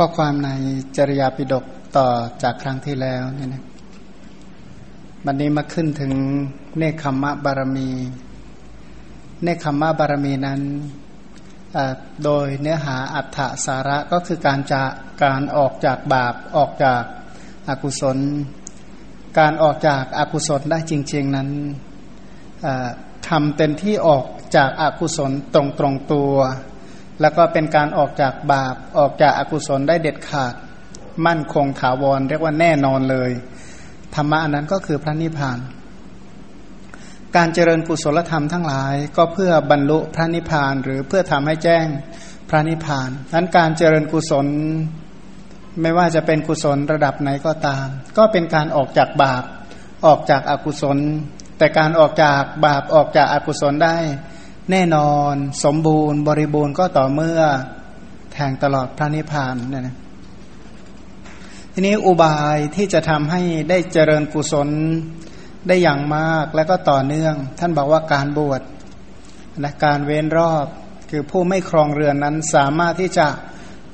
ข้อความในจริยาปิฎกต่อจากครั้งที่แล้วเนี่ยนะวันนี้มาขึ้นถึงเนคขมมะบารมี เนคขมมะบารมีนั้นโดยเนื้อหาอัฏฐสาระก็คือการจากการออกจากบาปออกจากอากุศล การออกจากอากุศลได้จริง ๆนั้นทำเต็มที่ออกจากอากุศลตรงตรงตัว แล้วก็เป็นการออกจากบาปออกจากอากุศลได้เด็ดขาด มั่นคงถาวร เรียกว่าแน่นอนเลย ธรรมะอันนั้นก็คือพระนิพพาน การเจริญกุศลธรรมทั้งหลาย ก็เพื่อบรรลุพระนิพพานหรือเพื่อทำให้แจ้งพระนิพพานนั้นการเจริญกุศลไม่ว่าจะเป็นกุศลระดับไหนก็ตาม ก็เป็นการออกจากบาปออกจากอากุศล แต่การออกจากบาปออกจากอากุศลได้ แน่นอนสมบูรณ์บริบูรณ์ก็ต่อเมื่อแทงตลอดพระนิพพานนี่นะทีนี้อุบายที่จะทำให้ได้เจริญกุศลได้อย่างมากและก็ต่อเนื่อง ท่านบอกว่าการบวชนะการเว้นรอบคือผู้ไม่ครองเรือนนั้นสามารถที่จะ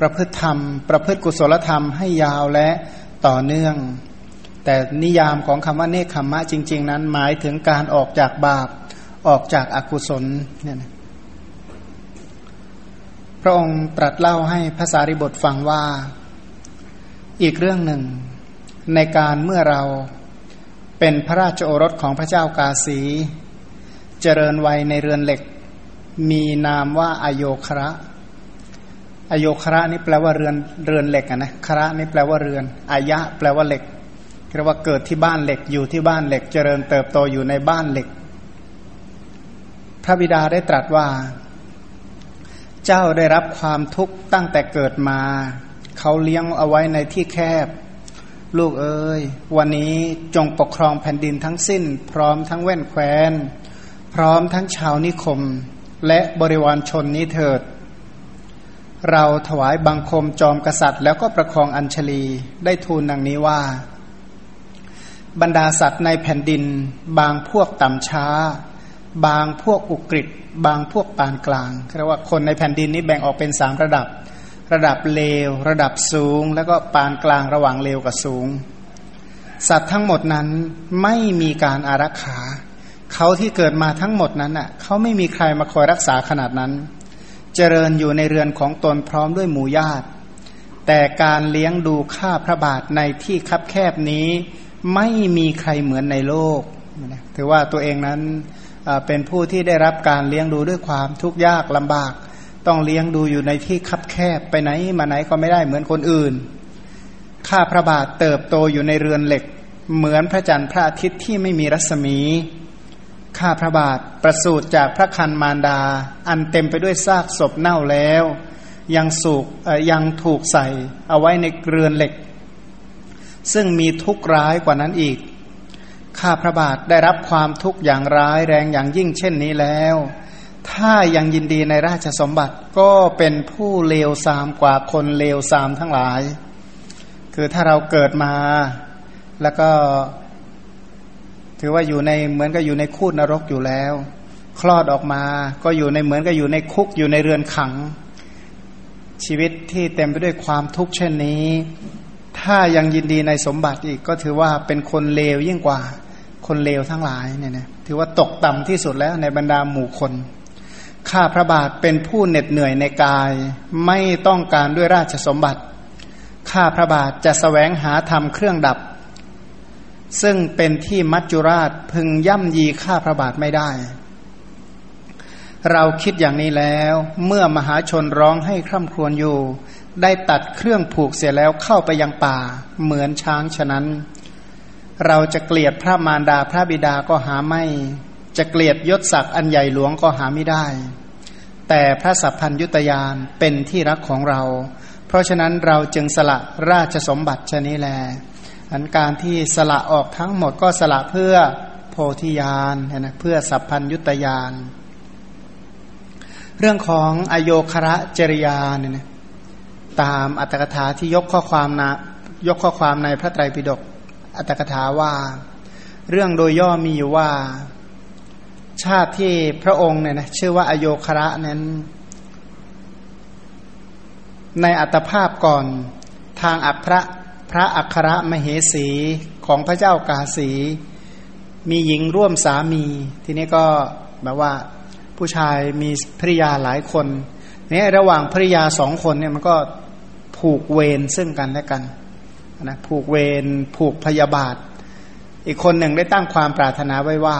ประพฤติธรรม ประพฤติกุศลธรรมให้ยาวและต่อเนื่อง แต่นิยามของคำว่าเนคขมมะจริง ๆ นั้นหมายถึงการออกจากบาป ออกจากอากุศลเนี่ยนะพระองค์ตรัสเล่าให้ภาษาริบทฟังว่า อีกเรื่องหนึ่ง ในการเมื่อเราเป็นพระราชโอรสของพระเจ้ากาสี เจริญวัยในเรือนเหล็ก มีนามว่าอโยคระอโยคระนี่แปลว่าเรือนเรือนเหล็กนะคระนี่แปลว่าเรือนอายะ แปลว่าเหล็กเรียกว่าเกิดที่บ้านเหล็กอยู่ที่บ้านเหล็ก เจริญเติบโตอยู่ในบ้านเหล็ก พระบิดาได้ตรัสว่า เจ้าได้รับความทุกข์ตั้งแต่เกิดมา เขาเลี้ยงเอาไว้ในที่แคบ ลูกเอ้ยวันนี้จงปกครองแผ่นดินทั้งสิ้น พร้อมทั้งแว่นแคว้น พร้อมทั้งชาวนิคม และบริวารชนนี้เถิด เราถวายบังคมจอมกษัตริย์ แล้วก็ประคองอัญชลีได้ทูลดังนี้ว่า บรรดาสัตว์ในแผ่นดิน บางพวกต่ำช้า บางพวกอุกฤษบางพวกปานกลางเรียกว่าคนในแผ่นดินนี้แบ่งออกเป็นสามระดับ ระดับเลว ระดับสูง แล้วก็ปานกลางระหว่างเลวกับสูง สัตว์ทั้งหมดนั้นไม่มีการอารักขา เขาที่เกิดมาทั้งหมดนั้นอะเขาไม่มีใครมาคอยรักษาขนาดนั้น เจริญอยู่ในเรือนของตนพร้อมด้วยหมู่ญาติ แต่การเลี้ยงดูข้าพระบาทในที่คับแคบนี้ ไม่มีใครเหมือนในโลกถือว่าตัวเองนั้น เป็นผู้ที่ได้รับการเลี้ยงดูด้วยความทุกข์ยากลำบาก ต้องเลี้ยงดูอยู่ในที่คับแคบไปไหนมาไหนก็ไม่ได้เหมือนคนอื่น ข้าพระบาทเติบโตอยู่ในเรือนเหล็ก เหมือนพระจันทร์พระอาทิตย์ที่ไม่มีรัศมีข้าพระบาทประสูติจากพระคันมารดา อันเต็มไปด้วยซากศพเน่าแล้ว ยังสูกยังถูกใส่เอาไว้ในเรือนเหล็ก ซึ่งมีทุกข์ร้ายกว่านั้นอีก ข้าพระบาทได้รับความทุกข์อย่างร้ายแรงอย่างยิ่งเช่นนี้แล้ว ถ้ายังยินดีในราชสมบัติก็เป็นผู้เลวทรามกว่าคนเลวทรามทั้งหลาย คือถ้าเราเกิดมา แล้วก็ ถือว่าอยู่ในเหมือนกับอยู่ในคูดนรกอยู่แล้ว คลอดออกมา ก็อยู่ในเหมือนกับอยู่ในคุกอยู่ในเรือนขัง ชีวิตที่เต็มไปด้วยความทุกข์เช่นนี้ถ้ายังยินดีในสมบัติอีกก็ถือว่าเป็นคนเลวยิ่งกว่า คนเลวทั้งหลายเนี่ยนะถือว่าตกต่ำที่สุดแล้วในบรรดาหมู่คนข้าพระบาทเป็นผู้เหน็ดเหนื่อยในกาย ไม่ต้องการด้วยราชสมบัติข้าพระบาทจะสแสวงหาธรรมเครื่องดับ ซึ่งเป็นที่มัจจุราชพึงย่ำยีข้าพระบาทไม่ได้ เราคิดอย่างนี้แล้ว เมื่อมหาชนร้องให้คร่ำครวญอยู่ ได้ตัดเครื่องผูกเสียแล้วเข้าไปยังป่า เหมือนช้างฉะนั้น เราจะเกลียดพระมารดาพระบิดาก็หาไม่ จะเกลียดยศศักดิ์อันใหญ่หลวงก็หาไม่ได้ แต่พระสัพพัญยุตยานเป็นที่รักของเรา เพราะฉะนั้นเราจึงสละราชสมบัติชนี้แล อันการที่สละออกทั้งหมดก็สละเพื่อโพธิญาณนะเพื่อสัพพัญยุตยานเรื่องของอโยคระจริยาเนี่ยนะตามอัตถกถาที่ยกข้อความนะยกข้อความในพระไตรปิฎก อัตถกถาว่า เรื่องโดยย่อมีอยู่ว่า ชาติที่พระองค์เนี่ยนะชื่อว่าอโยคระนั้น ในอัตภาพก่อนทางอัพระพระอัครมเหสีของพระเจ้ากาสี มีหญิงร่วมสามี ทีนี้ก็แบบว่าผู้ชายมีภริยาหลายคนเนี่ยระหว่างภริยาสองคนเนี่ยมันก็ผูกเวรซึ่งกันและกัน นะผูกเวรผูกพยาบาท อีกคนหนึ่งได้ตั้งความปรารถนาไว้ว่า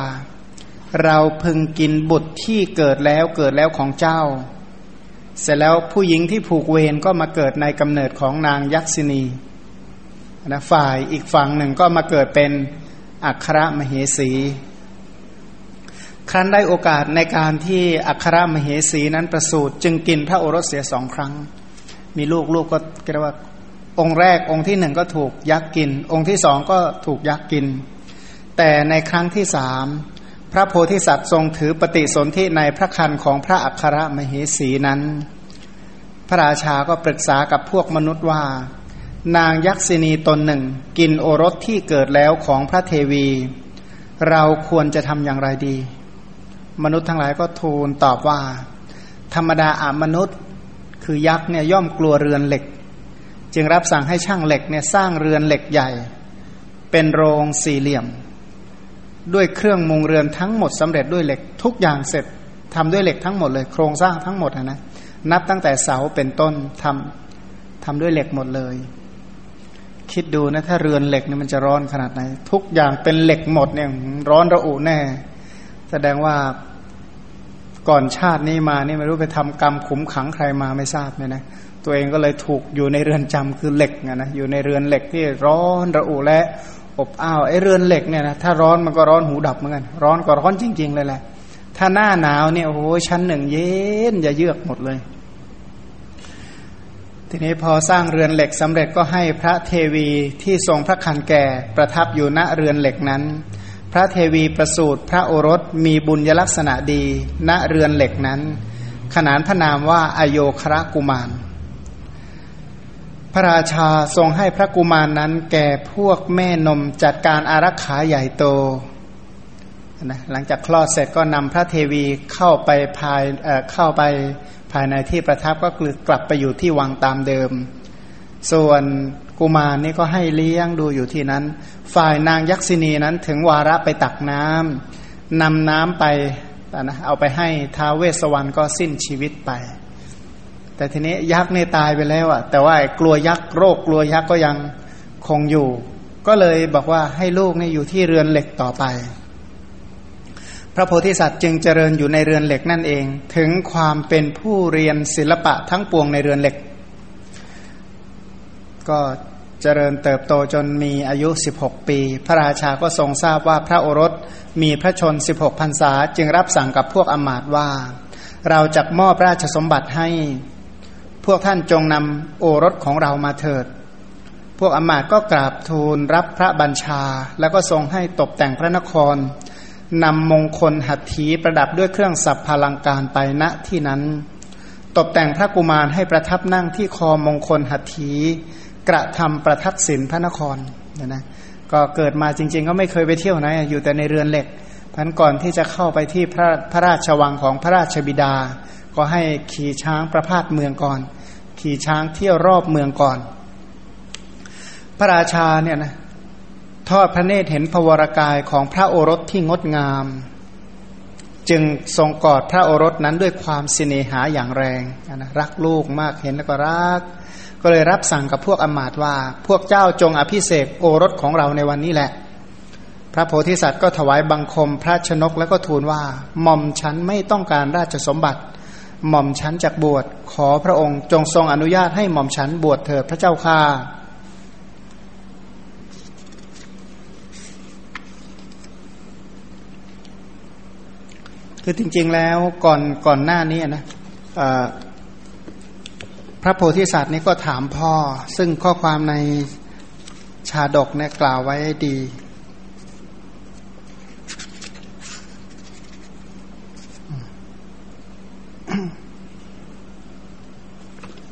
เราพึงกินบุตรที่เกิดแล้วเกิดแล้วของเจ้า เสร็จแล้วผู้หญิงที่ผูกเวรก็มาเกิดในกำเนิดของนางยักษินีนะฝ่ายอีกฝั่งหนึ่งก็มาเกิดเป็นอัครมเหสี ครั้นได้โอกาสในการที่อัครมเหสีนั้นประสูติจึงกินพระโอรสเสียสองครั้ง มีลูกลูกก็เรียกว่า องค์แรกองค์ที่หนึ่งก็ถูกยักษ์กิน องค์ที่สองก็ถูกยักษ์กิน แต่ในครั้งที่สามพระโพธิสัตว์ทรงถือปฏิสนธิในพระคันของพระอัครมเหสีนั้น พระราชาก็ปรึกษากับพวกมนุษย์ว่า นางยักษินีตนหนึ่ง กินโอรสที่เกิดแล้วของพระเทวี เราควรจะทำอย่างไรดี มนุษย์ทั้งหลายก็ทูลตอบว่า ธรรมดาอามนุษย์ คือยักษ์เนี่ยย่อมกลัวเรือนเหล็ก จึงรับสั่งให้ช่างเหล็กเนี่ยสร้างเรือนเหล็กใหญ่ เป็นโรงสี่เหลี่ยม ด้วยเครื่องมุงเรือนทั้งหมดสำเร็จด้วยเหล็กทุกอย่างเสร็จทำด้วยเหล็กทั้งหมดเลย โครงสร้างทั้งหมดนะนับตั้งแต่เสาเป็นต้นทำทำด้วยเหล็กหมดเลย คิดดูนะถ้าเรือนเหล็กเนี่ยมันจะร้อนขนาดไหน ทุกอย่างเป็นเหล็กหมดเนี่ยร้อนระอุแน่ แสดงว่าก่อนชาตินี้มานี่ไม่รู้ไปทำกรรมขุมขังใครมาไม่ทราบเนี่ยนะ ตัวเองก็เลยถูกอยู่ในเรือนจำคือเหล็กนะอยู่ในเรือนเหล็กที่ร้อนระอุและอบอ้าวไอ้เรือนเหล็กเนี่ยนะถ้าร้อนมันก็ร้อนหูดับเหมือนกันร้อนก็ร้อนจริง ๆ เลยแหละ ถ้าหน้าหนาวเนี่ยโอ้โหชั้นหนึ่งเย็นจะเยือกหมดเลย ทีนี้พอสร้างเรือนเหล็กสำเร็จก็ให้พระเทวีที่ทรงพระคันแก่ประทับอยู่ณเรือนเหล็กนั้น พระเทวีประสูตรพระโอรสมีบุญยลักษณะดี ณเรือนเหล็กนั้น ขนานพระนามว่าอโยครกุมาร พระราชาทรงให้พระกุมารนนั้นแก่พวกแม่นมจัดการอารักขาใหญ่โตนะหลังจากคลอดเสร็จก็นำพระเทวีเข้าไปภายเเข้าไปภายในที่ประทับก็คือกลับไปอยู่ที่วังตามเดิม ส่วนกุมารนี่ก็ให้เลี้ยงดูอยู่ที่นั้น ฝ่ายนางยักษินีนั้นถึงวาระไปตักน้ำนำน้ำไปนะเอาไปให้ท้าเวสวรรณก็สิ้นชีวิตไป แต่ทีนี้ยักษ์เนี่ยตายไปแล้วอะแต่ว่ากลัวยักษ์โรคกลัวยักษ์ก็ยังคงอยู่ ก็เลยบอกว่าให้ลูกเนี่ยอยู่ที่เรือนเหล็กต่อไป พระโพธิสัตว์จึงเจริญอยู่ในเรือนเหล็กนั่นเอง ถึงความเป็นผู้เรียนศิลปะทั้งปวงในเรือนเหล็ก ก็เจริญเติบโตจนมีอายุ 16 ปี พระราชาก็ทรงทราบว่าพระโอรสมีพระชน 16พรรษา จึงรับสั่งกับพวกอมาตว่า เราจะมอบราชสมบัติให้ พวกท่านจงนำโอรสของเรามาเถิด พวกอมาตก็กราบทูลรับพระบัญชา แล้วก็ทรงให้ตกแต่งพระนครนำมงคลหัตถีประดับด้วยเครื่องสับพลังการไปณที่นั้น ตกแต่งพระกุมารให้ประทับนั่งที่คอมงคลหัตถีกระทำประทักษิณพระนครนะนะก็เกิดมาจริง ๆ ก็ไม่เคยไปเที่ยวไหนอยู่แต่ในเรือนเหล็กพันก่อนที่จะเข้าไปที่พระพระราชวังของพระราชบิดา ก็ให้ขี่ช้างประพาสเมืองก่อน ขี่ช้างเที่ยวรอบเมืองก่อน พระราชาเนี่ยนะทอดพระเนตรเห็นพวรกายของพระโอรสที่งดงาม จึงทรงกอดพระโอรสนั้นด้วยความสิเนหาอย่างแรงนะรักลูกมากเห็นแล้วก็รัก ก็เลยรับสั่งกับพวกอมาตว่า พวกเจ้าจงอภิเษกโอรสของเราในวันนี้แหละ พระโพธิสัตว์ก็ถวายบังคมพระชนกแล้วก็ทูลว่าหม่อมฉันไม่ต้องการราชสมบัติ หม่อมฉันจากบวชขอพระองค์จงทรงอนุญาตให้หม่อมฉันบวชเถิดพระเจ้าค่าคือจริง ๆ แล้วก่อนก่อนหน้านี้นะพระโพธิสัตว์นี้ก็ถามพ่อ ซึ่งข้อความในชาดกเนี่ยกล่าวไว้ดี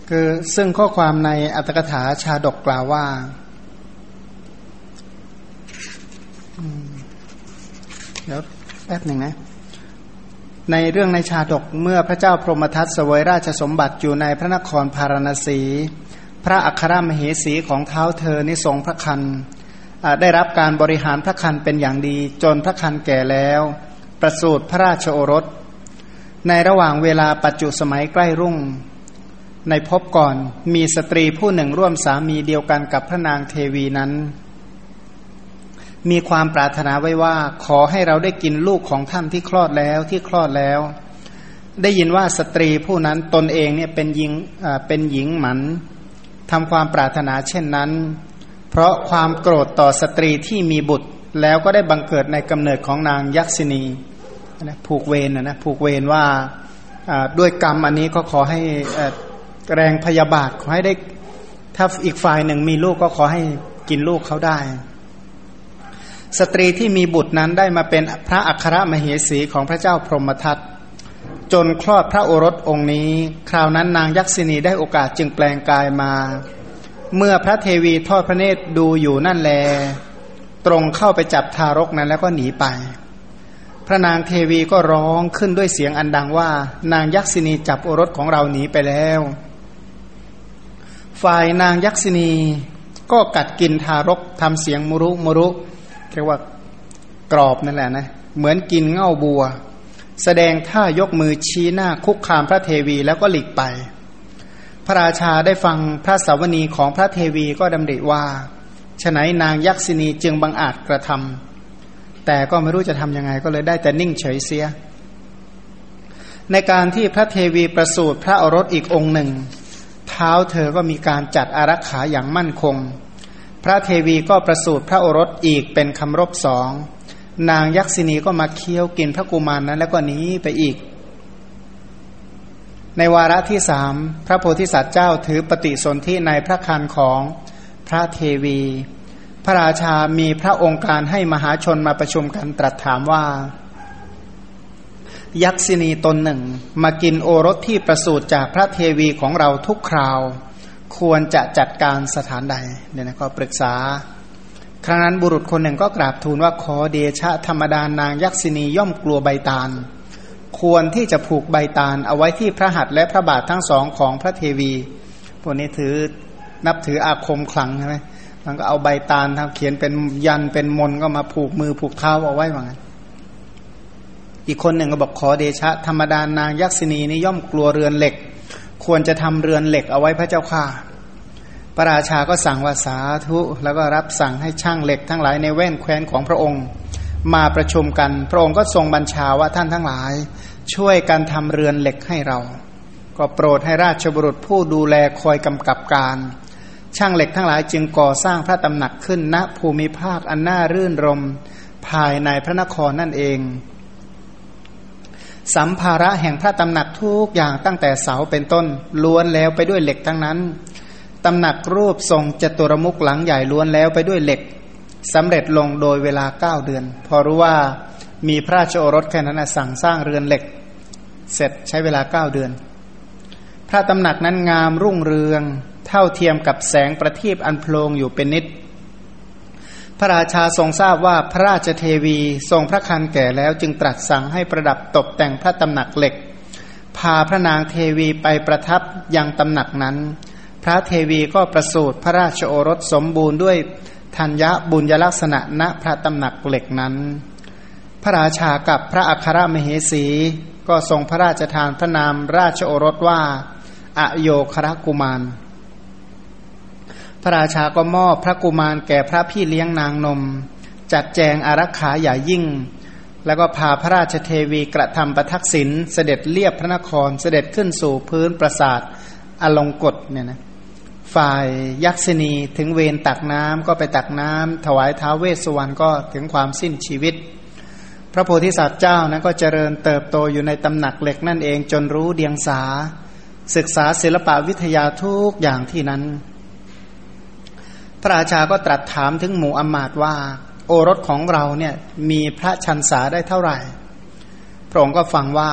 คือซึ่งข้อความในอัตถกถาชาดกกล่าวว่าเดี๋ยวแป๊บหนึ่งนะในเรื่องในชาดกเมื่อพระเจ้าพรหมทัตเสวยราชสมบัติอยู่ในพระนครพาราณสี พระอัครมเหสีของเท้าเธอนิทรงพระคันได้รับการบริหารพระคันเป็นอย่างดีจนพระคันแก่แล้ว ประสูติพระราชโอรส ในระหว่างเวลาปัจจุสมัยใกล้รุ่ง ในพบก่อนมีสตรีผู้หนึ่งร่วมสามีเดียวกันกับพระนางเทวีนั้น มีความปรารถนาไว้ว่า ขอให้เราได้กินลูกของท่านที่คลอดแล้วที่คลอดแล้ว ได้ยินว่าสตรีผู้นั้นตนเองเนี่ยเป็นหญิงเป็นหญิงหมันทำความปรารถนาเช่นนั้น เพราะความโกรธต่อสตรีที่มีบุตรแล้วก็ได้บังเกิดในกำเนิดของนางยักษินี นะผูกเวรนะนะผูกเวรว่าด้วยกรรมอันนี้ก็ขอให้แรงพยาบาทขอให้ได้ถ้าอีกฝ่ายหนึ่งมีลูกก็ขอให้กินลูกเขาได้ สตรีที่มีบุตรนั้นได้มาเป็นพระอัครมเหสีของพระเจ้าพรหมทัตจนคลอดพระโอรสองค์นี้ คราวนั้นนางยักษินีได้โอกาสจึงแปลงกายมา เมื่อพระเทวีทอดพระเนตรดูอยู่นั่นแล ตรงเข้าไปจับทารกนั้นแล้วก็หนีไป พระนางเทวีก็ร้องขึ้นด้วยเสียงอันดังว่า นางยักษินีจับโอรสของเราหนีไปแล้ว ฝ่ายนางยักษินีก็กัดกินทารกทำเสียงมุรุมุรุเรียกว่ากรอบนั่นแหละนะเหมือนกินเง่าบัว แสดงท่ายกมือชี้หน้าคุกคามพระเทวีแล้วก็หลีกไป พระราชาได้ฟังพระสาวนีของพระเทวีก็ดำริว่าฉนัยนางยักษินีจึงบังอาจกระทำ แต่ก็ไม่รู้จะทำยังไงก็เลยได้แต่นิ่งเฉยเสีย ในการที่พระเทวีประสูติพระอรสอีกองค์หนึ่ง เท้าเธอก็มีการจัดอารักขาอย่างมั่นคง พระเทวีก็ประสูติพระโอรสอีกเป็นคำรบสองนางยักษินีก็มาเคี้ยวกินพระกุมารนนั้น แล้วก็หนีไปอีก ในวาระที่สามพระโพธิสัตว์เจ้าถือปฏิสนธิในพระคันของพระเทวี พระราชามีพระองค์การให้มหาชนมาประชุมกันตรัสถามว่า ยักษินีตนหนึ่ง มากินโอรสที่ประสูติจากพระเทวีของเราทุกคราว ควรจะจัดการสถานใดเนี่ยนะก็ปรึกษา ครั้งนั้นบุรุษคนหนึ่งก็กราบทูลว่าขอเดชะธรรมดานางยักษินีย่อมกลัวใบตาล ควรที่จะผูกใบตาลเอาไว้ที่พระหัตถ์และพระบาททั้งสองของพระเทวีพวกนี้ถือนับถืออาคมขลังใช่ไหม มันก็เอาใบตาลทำเขียนเป็นยันเป็นมนก็มาผูกมือผูกเท้าเอาไว้เหมือนกันอีกคนหนึ่งก็บอกขอเดชะ ธรรมดานางยักษินีนี่ย่อมกลัวเรือนเหล็ก ควรจะทำเรือนเหล็กเอาไว้พระเจ้าค่ะ พระราชาก็สั่งว่าสาธุแล้วก็รับสั่งให้ช่างเหล็กทั้งหลายในแว่นแคว้นของพระองค์ มาประชุมกัน พระองค์ก็ทรงบัญชาว่าท่านทั้งหลาย ช่วยกันทำเรือนเหล็กให้เรา ก็โปรดให้ราชบุรุษผู้ดูแลคอยกำกับการ ช่างเหล็กทั้งหลายจึงก่อสร้างพระตำหนักขึ้นณภูมิภาคอันน่ารื่นรมภายในพระนครนั่นเอง สัมภาระแห่งพระตำหนักทุกอย่างตั้งแต่เสาเป็นต้นล้วนแล้วไปด้วยเหล็กทั้งนั้นตำหนักรูปทรงจตุรมุกหลังใหญ่ล้วนแล้วไปด้วยเหล็กสำเร็จลงโดยเวลาเก้าเดือน พอรู้ว่ามีพระราชโอรสแค่นั้นสั่งสร้างเรือนเหล็ก เสร็จใช้เวลาเก้าเดือน พระตำหนักนั้นงามรุ่งเรือง เท่าเทียมกับแสงประทีปอันโพลงอยู่เป็นนิด พระราชาทรงทราบว่าพระราชเทวีทรงพระคันแก่แล้วจึงตรัสสั่งให้ประดับตกแต่งพระตำหนักเหล็ก พาพระนางเทวีไปประทับยังตำหนักนั้น พระเทวีก็ประสูติพระราชโอรสสมบูรณ์ด้วยธัญญบุญยลักษณะณพระตำหนักเหล็กนั้น พระราชากับพระอัครมเหสี ก็ทรงพระราชทานพระนามราชโอรสว่า อโยครกุมาร พระราชาก็มอบพระกุมารแก่พระพี่เลี้ยงนางนม จัดแจงอารักขาใหญ่ยิ่ง แล้วก็พาพระราชเทวีกระทำประทักษิณเสด็จเลียบพระนครเสด็จขึ้นสู่พื้นปราสาทอลงกฎเนี่ยนะฝ่ายยักษินีถึงเวรตักน้ำก็ไปตักน้ำถวายท้าเวสสุวรรณก็ถึงความสิ้นชีวิต พระโพธิสัตว์เจ้านั้นก็เจริญเติบโตอยู่ในตำหนักเหล็กนั่นเองจนรู้เดียงสา ศึกษาศิลปะวิทยาทุกอย่างที่นั้น พระราชาก็ตรัสถามถึงหมู่อมาตว่า โอรสของเราเนี่ยมีพระชันษาได้เท่าไหร่ พระองค์ก็ฟังว่า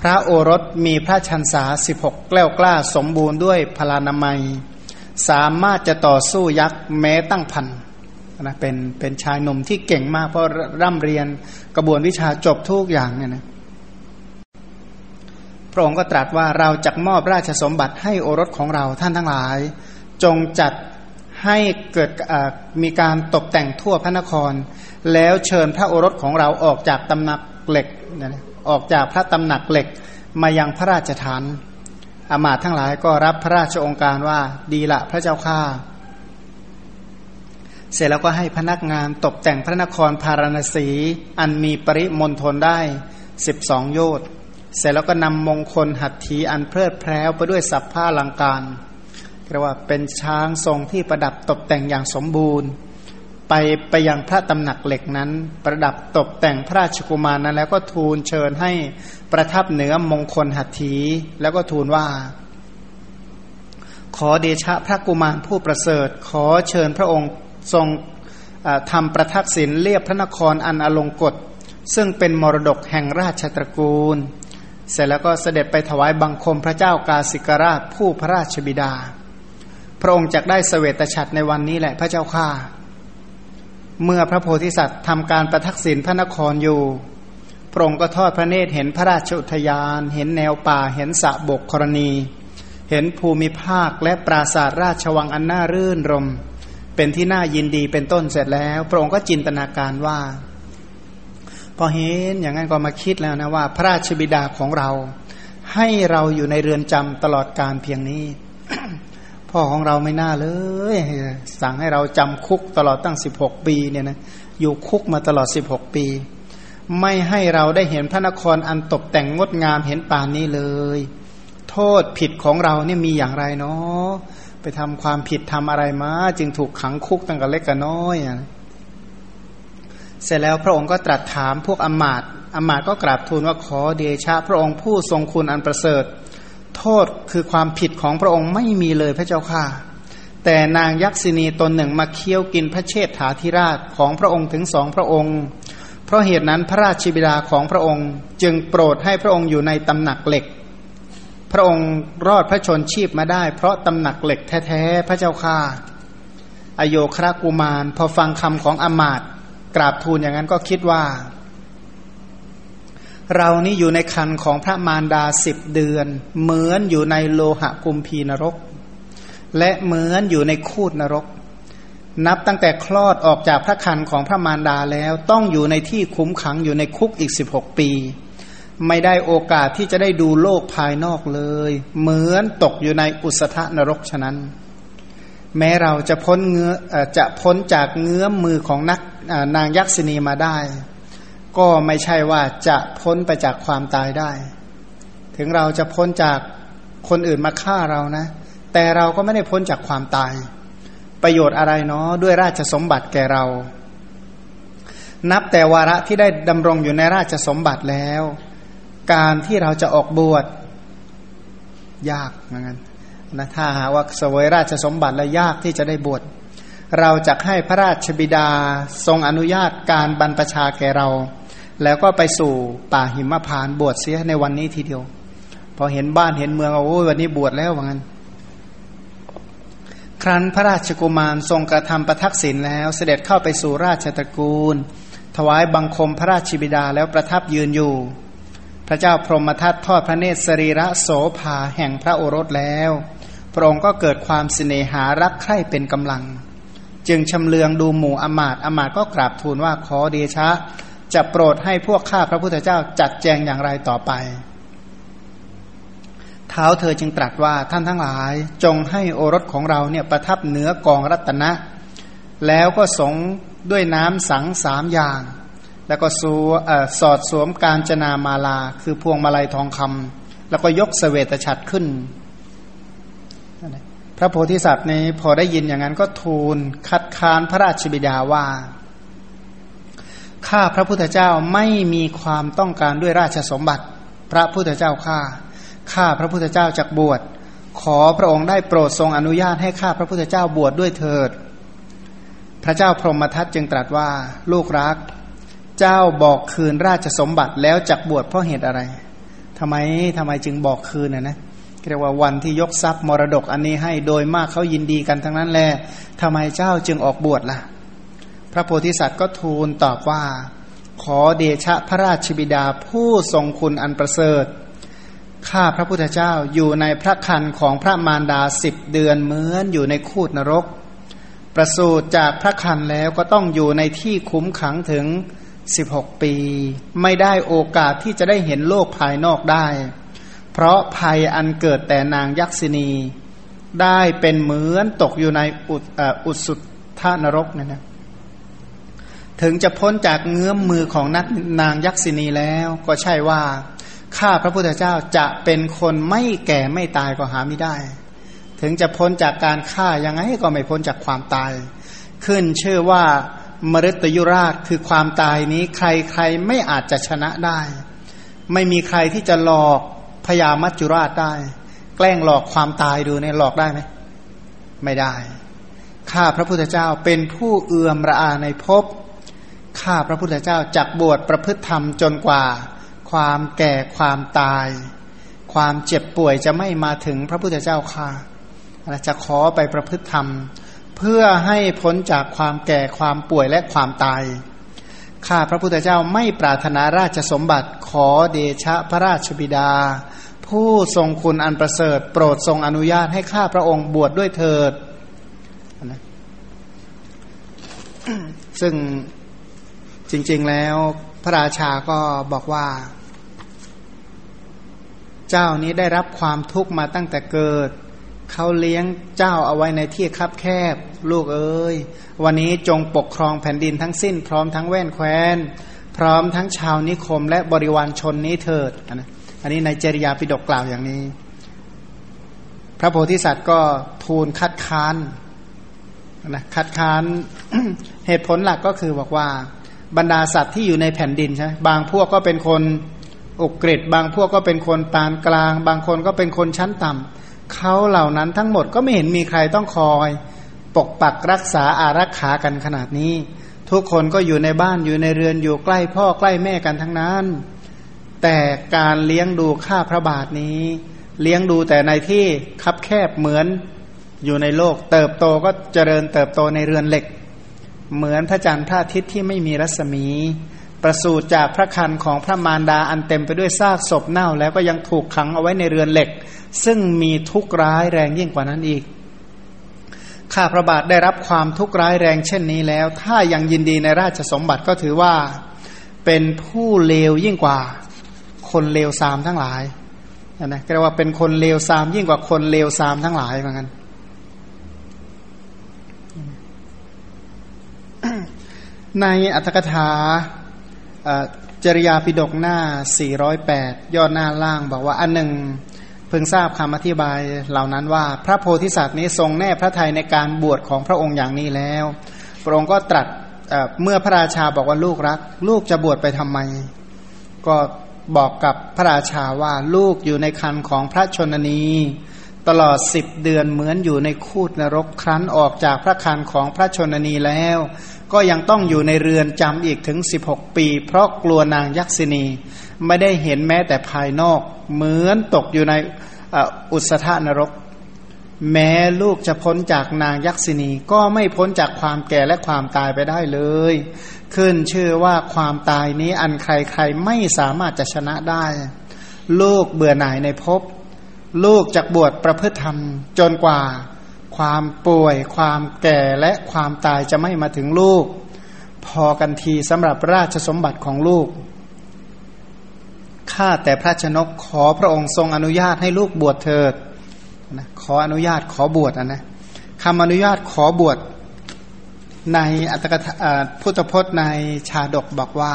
พระโอรสมีพระชันษาสิบหกแกล้วกล้าสมบูรณ์ด้วยพลานามัย สามารถจะต่อสู้ยักษ์แม้ตั้งพันนะเป็นเป็นชายหนุ่มที่เก่งมากเพราะร่ำเรียนกระบวนวิชาจบทุกอย่างเนี่ยนะพระองค์ก็ตรัสว่าเราจะมอบราชสมบัติให้โอรสของเราท่านทั้งหลาย จงจัด ให้เกิดมีการตกแต่งทั่วพระนคร แล้วเชิญพระโอรสของเราออกจากตำหนักเหล็กออกจากพระตำหนักเหล็กมายังพระราชฐานอามาตทั้งหลายก็รับพระราชองค์การว่าดีละพระเจ้าข้าเสร็จแล้วก็ให้พนักงานตกแต่งพระนครพาราณสี อันมีปริมณฑลได้สิบสองโยชน์เสร็จแล้วก็นำมงคลหัตถีอันเพลิดเพล้วไปด้วยสัพผ้าลังการ เรียกว่าเป็นช้างทรงที่ประดับตกแต่งอย่างสมบูรณ์ ไปไปยังพระตำหนักเหล็กนั้น ประดับตกแต่งพระราชกุมารนั้น แล้วก็ทูลเชิญให้ประทับเหนือมงคลหัตถีแล้วก็ทูลว่า ขอเดชะพระกุมารผู้ประเสริฐ ขอเชิญพระองค์ทรงทำประทักษิณเรียบพระนครอันอลงกฎซึ่งเป็นมรดกแห่งราชตระกูล เสร็จแล้วก็เสด็จไปถวายบังคมพระเจ้ากาสิกราชผู้พระราชบิดา พระองค์จะได้เสวตฉัตรในวันนี้แหละพระเจ้าข้าเมื่อพระโพธิสัตว์ทำการประทักษิณพระนครอยู่ พระองค์ก็ทอดพระเนตรเห็นพระราชอุทยาน เห็นแนวป่า เห็นสะบกกรณี เห็นภูมิภาคและปราสาทราชวังอันน่ารื่นรม เป็นที่น่ายินดีเป็นต้นเสร็จแล้ว พระองค์ก็จินตนาการว่า พอเห็นอย่างนั้นก็มาคิดแล้วนะว่า พระราชบิดาของเรา ให้เราอยู่ในเรือนจำตลอดการเพียงนี้ พ่อของเราไม่น่าเลย สั่งให้เราจำคุกตลอดตั้งสิบหกปีเนี่ยนะอยู่คุกมาตลอดสิบหกปี ไม่ให้เราได้เห็นพระนครอันตกแต่งงดงามเห็นป่านนี้เลย โทษผิดของเราเนี่ยมีอย่างไรเนาะไปทำความผิดทำอะไรมา จึงถูกขังคุกตั้งแต่เล็กกับน้อยอะเสร็จแล้วพระองค์ก็ตรัสถามพวกอมาตอมาตก็กราบทูลว่าขอเดชะ พระองค์ผู้ทรงคุณอันประเสริฐ โทษคือความผิดของพระองค์ไม่มีเลยพระเจ้าค่ะ แต่นางยักษินีตนหนึ่งมาเคี้ยวกินพระเชษฐาธิราชของพระองค์ถึงสองพระองค์ เพราะเหตุนั้นพระราชบิดาของพระองค์ จึงโปรดให้พระองค์อยู่ในตำหนักเหล็ก พระองค์รอดพระชนชีพมาได้ เพราะตำหนักเหล็กแท้ๆพระเจ้าค่ะ อโยครากุมาร พอฟังคำของอมาตกราบทูลอย่างนั้นก็คิดว่า เรานี่อยู่ในคันของพระมารดาสิบเดือน เหมือนอยู่ในโลหะกุมพีนรก และเหมือนอยู่ในคูดนรก นับตั้งแต่คลอดออกจากพระคันของพระมารดาแล้วต้องอยู่ในที่คุ้มขังอยู่ในคุกอีกสิบหกปี ไม่ได้โอกาสที่จะได้ดูโลกภายนอกเลย เหมือนตกอยู่ในอุสธนรกฉะนั้น แม้เราจะพ้นเงื้อจะพ้นจากเงื้อมมือของนักนางยักษินีมาได้ ก็ไม่ใช่ว่าจะพ้นไปจากความตายได้ ถึงเราจะพ้นจากคนอื่นมาฆ่าเรานะ แต่เราก็ไม่ได้พ้นจากความตาย ประโยชน์อะไรเนาะด้วยราชสมบัติแก่เรา นับแต่วาระที่ได้ดำรงอยู่ในราชสมบัติแล้ว การที่เราจะออกบวชยากเหมือนกันนะถ้าหาว่าสวยราชสมบัติแล้วยากที่จะได้บวชเราจะให้พระราชบิดาทรงอนุญาตการบรรพชาแก่เรา แล้วก็ไปสู่ป่าหิมพานบวชเสียในวันนี้ทีเดียว พอเห็นบ้านเห็นเมืองโอ้ยวันนี้บวชแล้วว่างั้น ครั้นพระราชกุมารทรงกระทำประทักษิณแล้วเสด็จเข้าไปสู่ราชตระกูล ถวายบังคมพระราชบิดาแล้วประทับยืนอยู่ พระเจ้าพรหมทัตทอดพระเนตรสรีระโสภาแห่งพระโอรสแล้ว พระองค์ก็เกิดความสิเนหารักใคร่เป็นกำลัง จึงชำเลืองดูหมู่อมาตอมาตก็กราบทูลว่าขอเดชะ จะโปรดให้พวกข้าพระพุทธเจ้าจัดแจงอย่างไรต่อไป เท้าเธอจึงตรัสว่าท่านทั้งหลายจงให้โอรสของเราเนี่ยประทับเหนือกองรัตนะ แล้วก็สงด้วยน้ำสังสามอย่าง แล้วก็สูสอดสวมการจนามาลา คือพวงมาลัยทองคำแล้วก็ยกเสวตฉัตรขึ้น พระโพธิสัตว์นี้พอได้ยินอย่างนั้นก็ทูลคัดค้านพระราชบิดาว่า ข้าพระพุทธเจ้าไม่มีความต้องการด้วยราชสมบัติ พระพุทธเจ้าข้าข้าพระพุทธเจ้าจักบวช ขอพระองค์ได้โปรดทรงอนุญาตให้ข้าพระพุทธเจ้าบวชดด้วยเถิด พระเจ้าพรหมทัตจึงตรัสว่าลูกรัก เจ้าบอกคืนราชสมบัติแล้วจักบวชเพราะเหตุอะไรทำไมทำไมจึงบอกคืนนะนะเรียกว่าวันที่ยกทรัพย์มรดกอันนี้ให้โดยมากเขายินดีกันทั้งนั้นแหละทำไมเจ้าจึงออกบวชล่ะ พระโพธิสัตว์ก็ทูลตอบว่า ขอเดชะพระราชบิดาผู้ทรงคุณอันประเสริฐ ข้าพระพุทธเจ้าอยู่ในพระคันของพระมารดาสิบเดือนเหมือนอยู่ในคูดนรก ประสูติจากพระคันแล้วก็ต้องอยู่ในที่คุ้มขังถึงสิบหกปี ไม่ได้โอกาสที่จะได้เห็นโลกภายนอกได้ เพราะภัยอันเกิดแต่นางยักษินี ได้เป็นเหมือนตกอยู่ในอุอุสุทธานรกนั่นนะ ถึงจะพ้นจากเงื้อมมือของนักนางยักษินีแล้วก็ใช่ว่าข้าพระพุทธเจ้าจะเป็นคนไม่แก่ไม่ตายก็หาไม่ได้ ถึงจะพ้นจากการฆ่ายังไงก็ไม่พ้นจากความตาย ขึ้นเชื่อว่ามฤตยุราชคือความตายนี้ใครใครไม่อาจจะชนะได้ ไม่มีใครที่จะหลอกพญามัจจุราชได้ แกล้งหลอกความตายดูเนี่ยหลอกได้ไหมไม่ได้ ข้าพระพุทธเจ้าเป็นผู้เอื่อมระอาในภพ ข้าพระพุทธเจ้าจักบวชประพฤติธรรมจนกว่า ความแก่ความตาย ความเจ็บป่วยจะไม่มาถึงพระพุทธเจ้าค่ะจะขอไปประพฤติธรรม เพื่อให้พ้นจากความแก่ความป่วยและความตายข้าพระพุทธเจ้าไม่ปรารถนาราชสมบัติขอเดชะพระราชบิดา ผู้ทรงคุณอันประเสริฐ โปรดทรงอนุญาตให้ข้าพระองค์บวชดด้วยเถิด ซึ่ง จริง ๆ แล้วพระราชาก็บอกว่า เจ้านี้ได้รับความทุกข์มาตั้งแต่เกิด เขาเลี้ยงเจ้าเอาไว้ในที่คับแคบ ลูกเอ้ย วันนี้จงปกครองแผ่นดินทั้งสิ้น พร้อมทั้งแว่นแคว้น พร้อมทั้งชาวนิคมและบริวารชนนี้เถิดอันนี้ในจริยาปิฎกกล่าวอย่างนี้ พระโพธิสัตว์ก็ทูลคัดค้านนะคัดค้านเหตุผลหลักก็คือบอกว่า บรรดาสัตว์ที่อยู่ในแผ่นดินใช่บางพวกก็เป็นคนอุกฤษบางพวกก็เป็นคนปานกลาง บางคนก็เป็นคนชั้นต่ำเขาเหล่านั้นทั้งหมดก็ไม่เห็นมีใครต้องคอย ปกปักรักษาอารักขากันขนาดนี้ ทุกคนก็อยู่ในบ้านอยู่ในเรือนอยู่ใกล้พ่อใกล้แม่กันทั้งนั้น แต่การเลี้ยงดูข้าพระบาทนี้ เลี้ยงดูแต่ในที่คับแคบเหมือนอยู่ในโลก เติบโตก็เจริญเติบโตในเรือนเหล็ก เหมือนพระจันทร์พระอาทิตย์ที่ไม่มีรัศมี ประสูติจากพระคันของพระมารดาอันเต็มไปด้วยซากศพเน่า แล้วก็ยังถูกขังเอาไว้ในเรือนเหล็ก ซึ่งมีทุกข์ร้ายแรงยิ่งกว่านั้นอีกข้าพระบาทได้รับความทุกข์ร้ายแรงเช่นนี้แล้ว ถ้ายังยินดีในราชสมบัติก็ถือว่าเป็นผู้เลวยิ่งกว่า คนเลวซามทั้งหลายนะเรียกว่าเป็นคนเลวซามยิ่งกว่าคนเลวซามทั้งหลายเหมือนกัน ในอัตถกถาจริยาปิดกหน้า 408ยอดหน้าล่างบอกว่าอันหนึ่งเพิ่งทราบคำอธิบายเหล่านั้นว่า พระโพธิสัตว์นี้ทรงแน่พระทัยในการบวชของพระองค์อย่างนี้แล้ว พระองค์ก็ตรัสเมื่อพระราชาบอกว่าลูกรัก ลูกจะบวชไปทำไม ก็บอกกับพระราชาว่าลูกอยู่ในคันของพระชนนี ตลอดสิบเดือนเหมือนอยู่ในคูดนรกครั้นออกจากพระคันของพระชนนีแล้ว ก็ยังต้องอยู่ในเรือนจำอีกถึง 16 ปี เพราะกลัวนางยักษินีไม่ได้เห็นแม้แต่ภายนอก เหมือนตกอยู่ในอุสธานรก แม้ลูกจะพ้นจากนางยักษินีก็ไม่พ้นจากความแก่และความตายไปได้เลย ขึ้นชื่อว่าความตายนี้อันใครๆไม่สามารถจะชนะได้ ลูกเบื่อหน่ายในภพลูกจะบวชประพฤติธรรมจนกว่า ความป่วย ความแก่และความตายจะไม่มาถึงลูก พอกันทีสำหรับราชสมบัติของลูกข้าแต่พระชนกขอพระองค์ทรงอนุญาตให้ลูกบวชเถิดนะขออนุญาตขอบวชนะคำอนุญาตขอบวชในอัตกถพุทธพจน์ในชาดกบอกว่า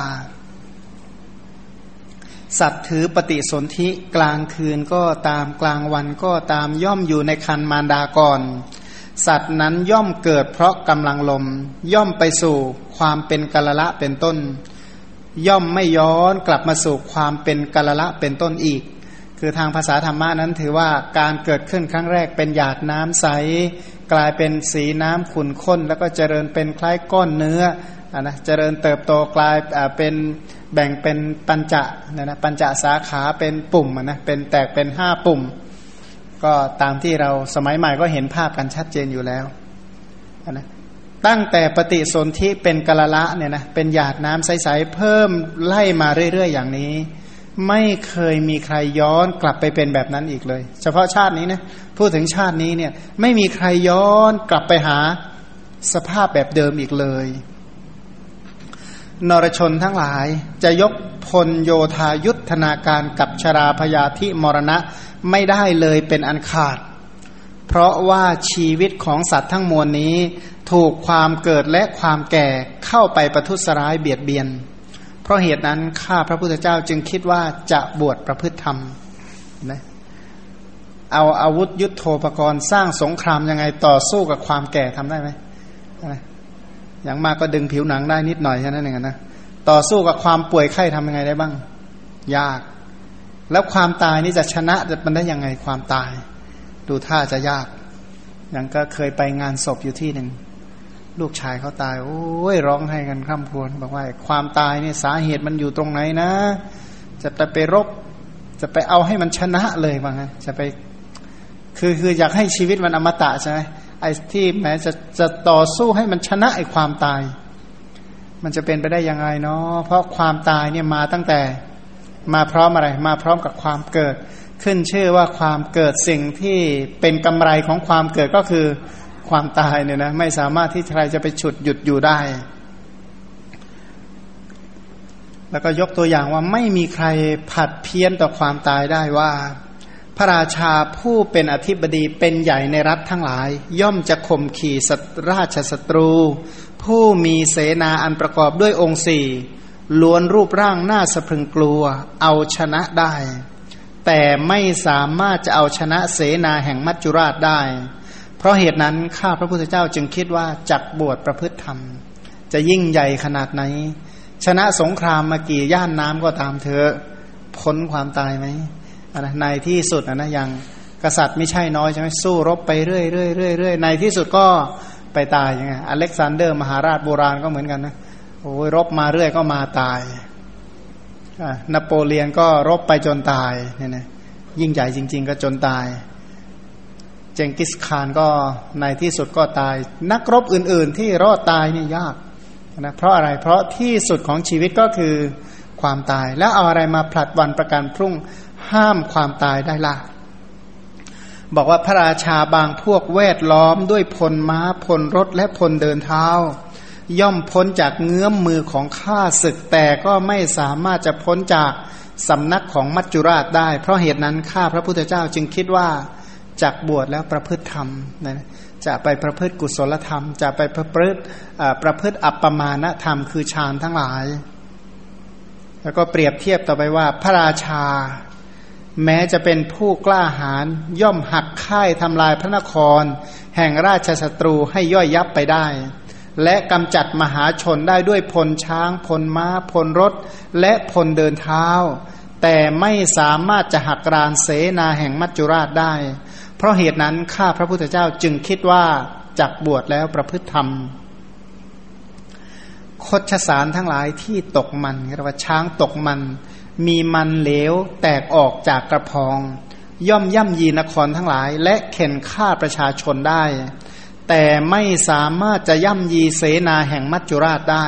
สัตว์ถือปฏิสนธิกลางคืนก็ตามกลางวันก็ตามย่อมอยู่ในคันมารดาก่อน สัตว์นั้นย่อมเกิดเพราะกำลังลม ย่อมไปสู่ความเป็นกาลละเป็นต้น ย่อมไม่ย้อนกลับมาสู่ความเป็นกาลละเป็นต้นอีก คือทางภาษาธรรมะนั้นถือว่าการเกิดขึ้นครั้งแรกเป็นหยาดน้ำใส กลายเป็นสีน้ำขุ่นข้น แล้วก็เจริญเป็นคล้ายก้อนเนื้ออนะเจริญเติบโตกลายเป็นแบ่งเป็นปัญจะนะนะปัญจะสาขาเป็นปุ่มนะเป็นแตกเป็นห้าปุ่ม ก็ตามที่เราสมัยใหม่ก็เห็นภาพกันชัดเจนอยู่แล้วนะตั้งแต่ปฏิสนธิเป็นกละละเนี่ยนะเป็นหยาดน้ำใสๆเพิ่มไล่มาเรื่อยๆอย่างนี้ ไม่เคยมีใครย้อนกลับไปเป็นแบบนั้นอีกเลย เฉพาะชาตินี้นะพูดถึงชาตินี้เนี่ยไม่มีใครย้อนกลับไปหาสภาพแบบเดิมอีกเลย นรชนทั้งหลายจะยกพลโยธายุทธนาการกับชราพยาธิมรณะ ไม่ได้เลยเป็นอันขาด เพราะว่าชีวิตของสัตว์ทั้งมวลนี้ ถูกความเกิดและความแก่เข้าไปประทุษร้ายเบียดเบียน เพราะเหตุนั้นข้าพระพุทธเจ้าจึงคิดว่าจะบวชประพฤติธรรมนะเอาอาวุธยุโทโธปกรณ์สร้างสงครามยังไงต่อสู้กับความแก่ทำได้ไหมอย่างมากก็ดึงผิวหนังได้นิดหน่อยแค่นั้นเองนะต่อสู้กับความป่วยไข้ทำยังไงได้บ้าง ยาก แล้วความตายนี่จะชนะมันได้ยังไงความตาย ดูท่าจะยากอย่างก็เคยไปงานศพอยู่ที่หนึ่งลูกชายเขาตายโอ้ยร้องให้กันคร่ำครวญบอกว่าความตายเนี่ยสาเหตุมันอยู่ตรงไหนนะ จะไปไปรบ จะไปเอาให้มันชนะเลยว่างั้นจะไป คือคืออยากให้ชีวิตมันอมตะใช่ไหมไอ้ที่แม้จะจะต่อสู้ให้มันชนะไอ้ความตาย มันจะเป็นไปได้ยังไงเนาะเพราะความตายเนี่ยมาตั้งแต่ มาพร้อมอะไร มาพร้อมกับความเกิด ขึ้นชื่อว่าความเกิดสิ่งที่เป็นกำไรของความเกิดก็คือความตายเนี่ยนะไม่สามารถที่ใครจะไปฉุดหยุดอยู่ได้ แล้วก็ยกตัวอย่างว่าไม่มีใครผัดเพี้ยนต่อความตายได้ว่า พระราชาผู้เป็นอธิบดีเป็นใหญ่ในรัฐทั้งหลาย ย่อมจะข่มขี่สราชศัตรู ผู้มีเสนาอันประกอบด้วยองค์สี่ ล้วนรูปร่างน่าสะพรึงกลัว เอาชนะได้ แต่ไม่สามารถจะเอาชนะเสนาแห่งมัจจุราชได้ เพราะเหตุนั้นข้าพระพุทธเจ้าจึงคิดว่าจักบวชประพฤติธรรม จะยิ่งใหญ่ขนาดไหน ชนะสงครามมากี่ย่านน้ำก็ตามเธอพ้นความตายไหมนะในที่สุดนะย่างกษัตริย์ไม่ใช่น้อยใช่ไหมสู้รบไปเรื่อยเรื่อยเรื่อยเรื่อยในที่สุดก็ไปตายยังไงอเล็กซานเดอร์มหาราชโบราณก็เหมือนกันนะ โอ้ยรบมาเรื่อยก็มาตายนโปเลียนก็รบไปจนตายเนี่ยนะยิ่งใหญ่จริง ๆ ก็จนตาย เจงกิสคานก็ในที่สุดก็ตาย นักรบอื่น ๆ ที่รอดตายนี่ยากนะเพราะอะไรเพราะที่สุดของชีวิตก็คือความตาย แล้วเอาอะไรมาผลัดวันประกันพรุ่งห้ามความตายได้ล่ะบอกว่าพระราชาบางพวกแวดล้อมด้วยพลม้าพลรถและพลเดินเท้า ย่อมพ้นจากเงื้อมมือของข้าศึกแต่ก็ไม่สามารถจะพ้นจากสำนักของมัจจุราชได้ เพราะเหตุนั้นข้าพระพุทธเจ้าจึงคิดว่าจากบวชแล้วประพฤติธรรมนะจะไปประพฤติกุศลธรรม จะไปประพฤติประพฤติอัปปมาณธรรมคือฌานทั้งหลาย แล้วก็เปรียบเทียบต่อไปว่าพระราชา แม้จะเป็นผู้กล้าหาญย่อมหักค่ายทำลายพระนคร แห่งราชศัตรูให้ย่อยยับไปได้ และกำจัดมหาชนได้ด้วยพลช้าง พลม้า พลรถ และพลเดินเท้า แต่ไม่สามารถจะหักรานเสนาแห่งมัจจุราชได้ เพราะเหตุนั้นข้าพระพุทธเจ้าจึงคิดว่าจักบวชแล้วประพฤติธรรมคดชสารทั้งหลายที่ตกมันเรียกว่าช้างตกมัน มีมันเหลวแตกออกจากกระพอง ย่อมย่ำยีนครทั้งหลาย และเข็นฆ่าประชาชนได้ แต่ไม่สามารถจะย่ำยีเสนาแห่งมัจจุราชได้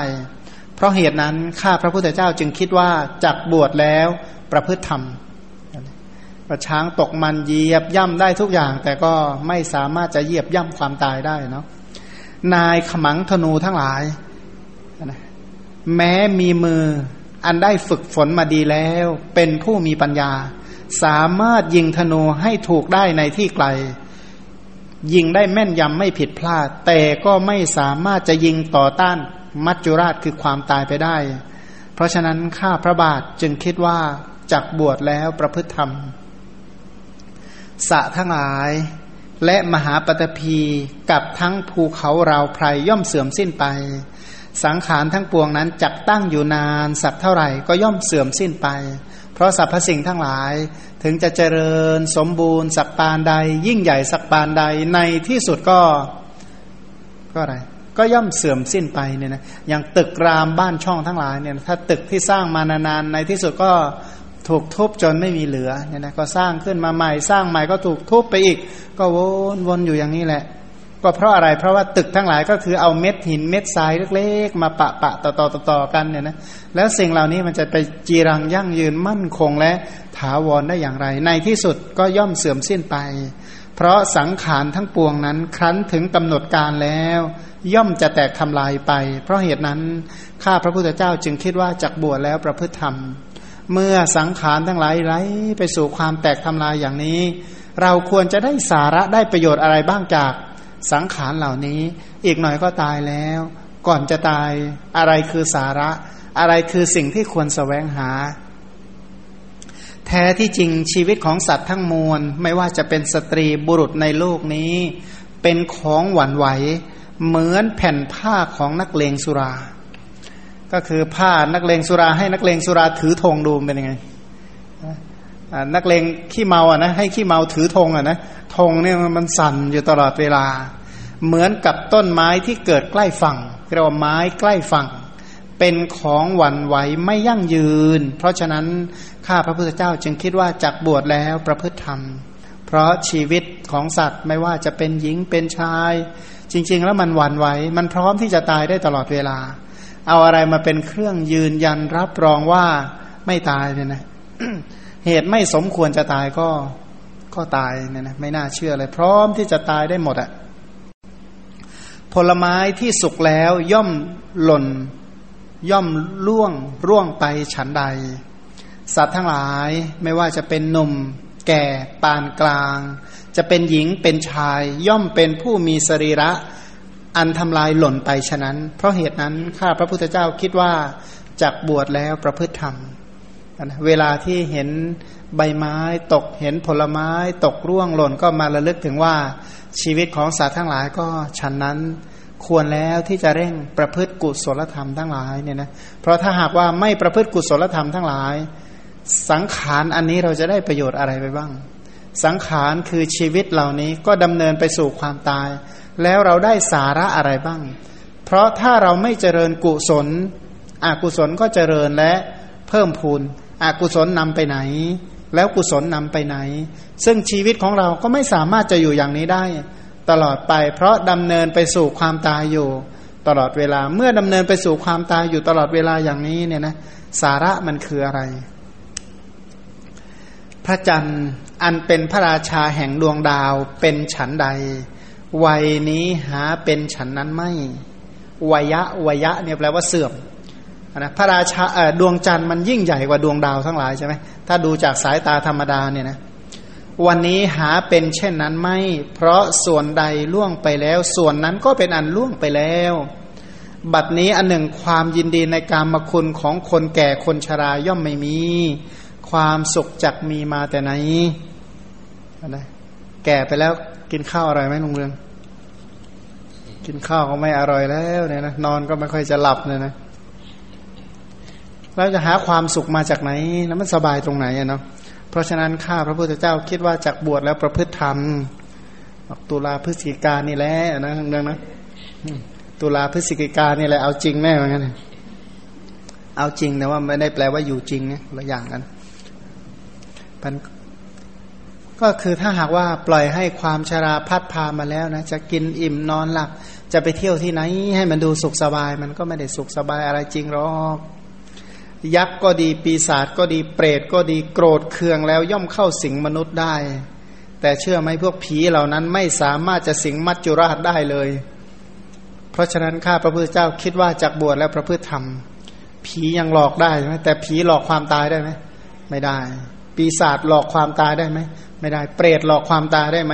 เพราะเหตุนั้นข้าพระพุทธเจ้าจึงคิดว่าจักบวชแล้วประพฤติธรรมประช้างตกมันเหยียบย่ำได้ทุกอย่าง แต่ก็ไม่สามารถจะเหยียบย่ำความตายได้เนาะนายขมังธนูทั้งหลาย แม้มีมืออันได้ฝึกฝนมาดีแล้ว เป็นผู้มีปัญญา สามารถยิงธนูให้ถูกได้ในที่ไกล ยิงได้แม่นยำไม่ผิดพลาด แต่ก็ไม่สามารถจะยิงต่อต้านมัจจุราชคือความตายไปได้ เพราะฉะนั้นข้าพระบาทจึงคิดว่าจักบวชแล้วประพฤติธรรม สะทั้งหลาย และมหาปตพีกับทั้งภูเขาเราไพรย่อมเสื่อมสิ้นไป สังขารทั้งปวงนั้นจักตั้งอยู่นานสักเท่าไหร่ก็ย่อมเสื่อมสิ้นไป เพราะสรรพสิ่งทั้งหลายถึงจะเจริญสมบูรณ์สักปานใด ยิ่งใหญ่สักปานใดในที่สุดก็ก็อะไรก็ย่อมเสื่อมสิ้นไปเนี่ยนะอย่างตึกรามบ้านช่องทั้งหลายเนี่ยถ้าตึกที่สร้างมานานๆในที่สุดก็ถูกทุบจนไม่มีเหลือเนี่ยนะก็สร้างขึ้นมาใหม่สร้างใหม่ก็ถูกทุบไปอีก ก็วนวนอยู่อย่างนี้แหละ ก็เพราะอะไรเพราะว่าตึกทั้งหลายก็คือเอาเม็ดหินเม็ดทรายเล็กๆ มาปะปะต่อต่อต่อกันเนี่ยนะแล้วสิ่งเหล่านี้มันจะไปจีรังยั่งยืนมั่นคงและถาวรได้อย่างไร ในที่สุดก็ย่อมเสื่อมสิ้นไป เพราะสังขารทั้งปวงนั้น ครั้นถึงกำหนดการแล้ว ย่อมจะแตกทำลายไป เพราะเหตุนั้นข้าพระพุทธเจ้าจึงคิดว่าจักบวชแล้วประพฤติธรรม เมื่อสังขารทั้งหลายไหลไปสู่ความแตกทำลายอย่างนี้ เราควรจะได้สาระได้ประโยชน์อะไรบ้างจาก สังขารเหล่านี้ อีกหน่อยก็ตายแล้ว ก่อนจะตายอะไรคือสาระ อะไรคือสิ่งที่ควรสแสวงหา แท้ที่จริงชีวิตของสัตว์ทั้งมวล ไม่ว่าจะเป็นสตรีบุรุษในโลกนี้ เป็นของหวั่นไหว เหมือนแผ่นผ้าของนักเลงสุรา ก็คือผ้านักเลงสุราให้นักเลงสุราถือธงดูเป็นยังไง นักเลงขี้เมาอะนะให้ขี้เมาถือธงอะนะธงเนี่ยมันสั่นอยู่ตลอดเวลา เหมือนกับต้นไม้ที่เกิดใกล้ฝั่งเรียกว่าไม้ใกล้ฝั่ง เป็นของหวั่นไหวไม่ยั่งยืน เพราะฉะนั้นข้าพระพุทธเจ้าจึงคิดว่าจักบวชแล้วประพฤติธรรม เพราะชีวิตของสัตว์ไม่ว่าจะเป็นหญิงเป็นชาย จริง ๆ แล้วมันหวั่นไหวมันพร้อมที่จะตายได้ตลอดเวลา เอาอะไรมาเป็นเครื่องยืนยันรับรองว่าไม่ตายเนี่ยนะ เหตุไม่สมควรจะตายก็ก็ตายเนี่ยนะไม่น่าเชื่อเลย พร้อมที่จะตายได้หมดอะผลไม้ที่สุกแล้วย่อมหล่น ย่อมล่วงร่วงไปฉันใด สัตว์ทั้งหลายไม่ว่าจะเป็นหนุ่ม แก่ปานกลาง จะเป็นหญิงเป็นชาย ย่อมเป็นผู้มีสรีระ อันทำลายหล่นไปฉะนั้น เพราะเหตุนั้นข้าพระพุทธเจ้าคิดว่าจักบวชแล้วประพฤติธรรม เวลาที่เห็นใบไม้ตกเห็นผลไม้ตกร่วงหล่นก็มาระลึกถึงว่าชีวิตของสัตว์ทั้งหลายก็ฉันนั้นควรแล้วที่จะเร่งประพฤติกุศลธรรมทั้งหลายเนี่ยนะเพราะถ้าหากว่าไม่ประพฤติกุศลธรรมทั้งหลาย สังขารอันนี้เราจะได้ประโยชน์อะไรไปบ้าง สังขารคือชีวิตเหล่านี้ก็ดำเนินไปสู่ความตาย แล้วเราได้สาระอะไรบ้าง เพราะถ้าเราไม่เจริญกุศลอกุศลก็เจริญและเพิ่มพูน อกุศลนำไปไหน แล้วกุศลนำไปไหน ซึ่งชีวิตของเราก็ไม่สามารถจะอยู่อย่างนี้ได้ ตลอดไป เพราะดำเนินไปสู่ความตายอยู่ ตลอดเวลาเมื่อดำเนินไปสู่ความตายอยู่ตลอดเวลาอย่างนี้เนี่ยนะสาระมันคืออะไร พระจันทร์อันเป็นพระราชาแห่งดวงดาวเป็นฉันใด วัยนี้หาเป็นฉันนั้นไม่ วยะวยะเนี่ยแปลว่าเสื่อม นะพระราชาดวงจันทร์มันยิ่งใหญ่กว่าดวงดาวทั้งหลายใช่ไหมถ้าดูจากสายตาธรรมดาเนี่ยนะวันนี้หาเป็นเช่นนั้นไม่ เพราะส่วนใดล่วงไปแล้ว ส่วนนั้นก็เป็นอันล่วงไปแล้ว บัดนี้อันหนึ่งความยินดีในการมคุณของคนแก่คนชราย่อมไม่มี ความสุขจักมีมาแต่ไหนนะแก่ไปแล้วกินข้าวอร่อยไหมลุงเรือง กินข้าวก็ไม่อร่อยแล้วเนี่ยนะนอนก็ไม่ค่อยจะหลับเนี่ยนะ แล้วจะหาความสุขมาจากไหนแล้วมันสบายตรงไหนเนาะเพราะฉะนั้นข้าพระพุทธเจ้าคิดว่าจากบวชแล้วประพฤติธรรมตุลาพฤศจิกานี่แหละนะเรื่องนะตุลาพฤศจิกานี่แหละเอาจริงแน่เหมือนกันเอาจริงแต่ว่าไม่ได้แปลว่าอยู่จริงนะละอย่างกันก็คือถ้าหากว่าปล่อยให้ความชราพัดพามาแล้วนะจะกินอิ่มนอนหลับจะไปเที่ยวที่ไหน ให้มันดูสุขสบาย มันก็ไม่ได้สุขสบายอะไรจริงหรอก ยักษ์ก็ดีปีศาจก็ดีเปรตก็ดีโกรธเคืองแล้วย่อมเข้าสิงมนุษย์ได้ แต่เชื่อไหมพวกผีเหล่านั้นไม่สามารถจะสิงมัจจุราชได้เลย เพราะฉะนั้นข้าพระพุทธเจ้าคิดว่าจากบวชแล้วประพฤติธรรม ผียังหลอกได้ใช่ไหมแต่ผีหลอกความตายได้ไหมไม่ได้ ปีศาจหลอกความตายได้ไหมไม่ได้ เปรตหลอกความตายได้ไหม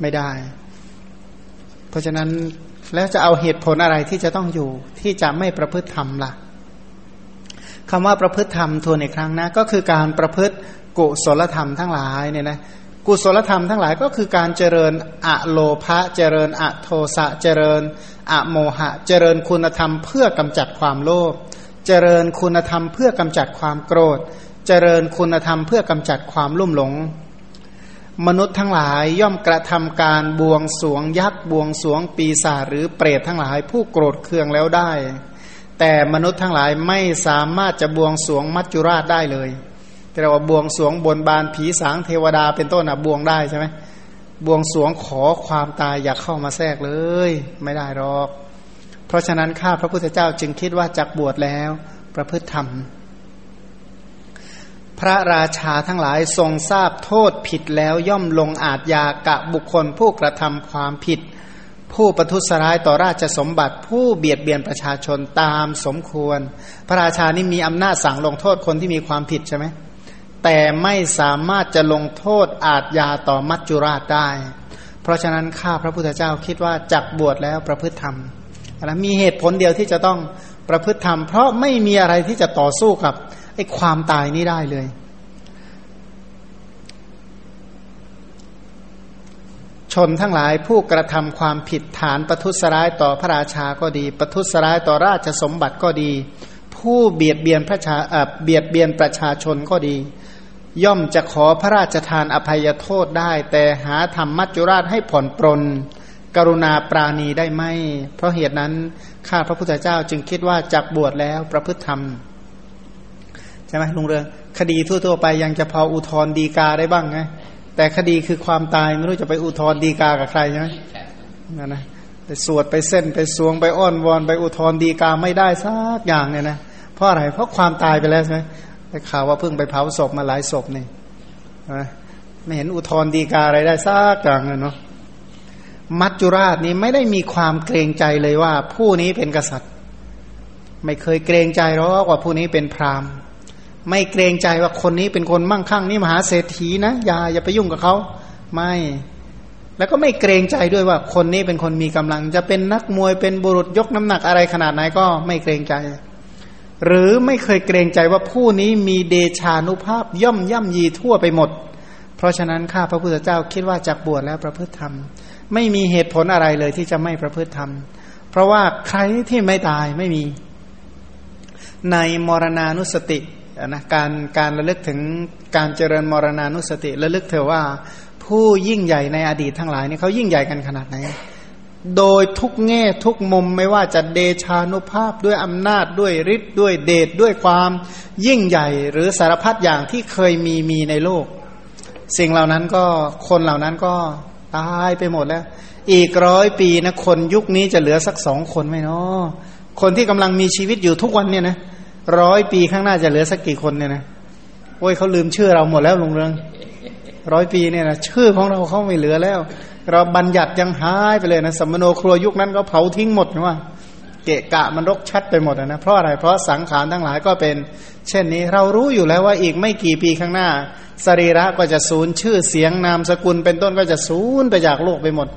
ไม่ได้ เพราะฉะนั้นแล้วจะเอาเหตุผลอะไรที่จะต้องอยู่ที่จะไม่ประพฤติธรรมล่ะ คำว่าประพฤติธรรมทวนในครั้งนะ ก็คือการประพฤติกุศลธรรมทั้งหลายเนี่ยนะกุศลธรรมทั้งหลายก็คือการเจริญอะโลภะเจริญอะโทสะเจริญอะโมหะ เจริญคุณธรรมเพื่อกำจัดความโลภเจริญคุณธรรมเพื่อกำจัดความโกรธ เจริญคุณธรรมเพื่อกำจัดความลุ่มหลง มนุษย์ทั้งหลายย่อมกระทำการบวงสวงยักษ์บวงสวงปีศาจหรือเปรตทั้งหลายผู้โกรธเคืองแล้วได้ แต่มนุษย์ทั้งหลายไม่สามารถจะบวงสวงมัจจุราชได้เลยแต่ว่าบวงสวงบนบานผีสางเทวดาเป็นต้นอะบวงได้ใช่ไหมบวงสวงขอความตายอย่าเข้ามาแทรกเลย ไม่ได้หรอก เพราะฉะนั้นข้าพระพุทธเจ้าจึงคิดว่าจักบวชแล้ว ประพฤติธรรม พระราชาทั้งหลายทรงทราบโทษผิดแล้วย่อมลงอาจยากะบุคคลผู้กระทำความผิด ผู้ประทุษร้ายต่อราชสมบัติ ผู้เบียดเบียนประชาชนตามสมควร พระราชานี่มีอำนาจสั่งลงโทษคนที่มีความผิดใช่ไหมแต่ไม่สามารถจะลงโทษอาจยาต่อมัจจุราชได้ เพราะฉะนั้นข้าพระพุทธเจ้าคิดว่าจักบวชแล้วประพฤติธรรมนะมีเหตุผลเดียวที่จะต้องประพฤติธรรม เพราะไม่มีอะไรที่จะต่อสู้กับไอ้ความตายนี้ได้เลย ชนทั้งหลายผู้กระทำความผิดฐานประทุษร้ายต่อพระราชาก็ดี ประทุษร้ายต่อราชสมบัติก็ดี ผู้เบียดเบียนพระชาเบียดเบียนประชาชนก็ดี ย่อมจะขอพระราชทานอภัยโทษได้ แต่หาธรรมมัจจุราชให้ผ่อนปรนกรุณาปราณีได้ไหม เพราะเหตุนั้นข้าพระพุทธเจ้าจึงคิดว่าจักบวชแล้วประพฤติธรรมใช่ไหมลุงเรืองคดีทั่วๆไปยังจะพออุทธรดีกาได้บ้างไง แต่คดีคือความตายไม่รู้จะไปอุทธรดีกากับใครใช่ไหมนั่นนะไปสวดไปเส้นไปสวงไปอ้อนวอนไปอุทธรดีกาไม่ได้สักอย่างเนี่ยนะเพราะอะไรเพราะความตายไปแล้วใช่ไหมได้ข่าวว่าเพิ่งไปเผาศพมาหลายศพนี่ไม่เห็นอุทธรดีกาอะไรได้สักอย่างเลยเนาะมัจจุราชนี้ไม่ได้มีความเกรงใจเลยว่า ผู้นี้เป็นกษัตริย์ ไม่เคยเกรงใจหรอกว่าผู้นี้เป็นพราหมณ์ ไม่เกรงใจว่าคนนี้เป็นคนมั่งคั่งนี่มหาเศรษฐีนะอย่าอย่าไปยุ่งกับเขาไม่ แล้วก็ไม่เกรงใจด้วยว่าคนนี้เป็นคนมีกำลัง จะเป็นนักมวยเป็นบุรุษยกน้ำหนักอะไรขนาดไหนก็ไม่เกรงใจ หรือไม่เคยเกรงใจว่าผู้นี้มีเดชานุภาพย่อมย่ำยีทั่วไปหมด เพราะฉะนั้นข้าพระพุทธเจ้าคิดว่าจากบวชแล้วประพฤติธรรม ไม่มีเหตุผลอะไรเลยที่จะไม่ประพฤติธรรม เพราะว่าใครที่ไม่ตายไม่มี ในมรณานุสติ นะการการระลึกถึงการเจริญมรณานุสติระลึกเถอะว่า ผู้ยิ่งใหญ่ในอดีตทั้งหลายนี่เขายิ่งใหญ่กันขนาดไหน โดยทุกแง่ทุกมุมไม่ว่าจะเดชานุภาพด้วยอำนาจด้วยฤทธิ์ด้วยเดชด้วยความยิ่งใหญ่ หรือสารพัดอย่างที่เคยมีมีในโลก สิ่งเหล่านั้นก็คนเหล่านั้นก็ตายไปหมดแล้ว อีกร้อยปีนะคนยุคนี้จะเหลือสักสองคนไหมเนาะคนที่กำลังมีชีวิตอยู่ทุกวันเนี่ยนะ ร้อยปีข้างหน้าจะเหลือสักกี่คนเนี่ยนะโอ้ยเขาลืมชื่อเราหมดแล้วลุงเรืองร้อยปีเนี่ยนะชื่อของเราเขาไม่เหลือแล้ว เราบัญญัติยังหายไปเลยนะสมโนครัวยุคนั้นก็เผาทิ้งหมดนะว่าเกะกะมันรกชัดไปหมดนะเพราะอะไรเพราะสังขารทั้งหลายก็เป็น เช่นนี้เรารู้อยู่แล้วว่าอีกไม่กี่ปีข้างหน้า สรีระก็จะสูญชื่อเสียงนามสกุลเป็นต้นก็จะสูญไปจากโลกไปหมด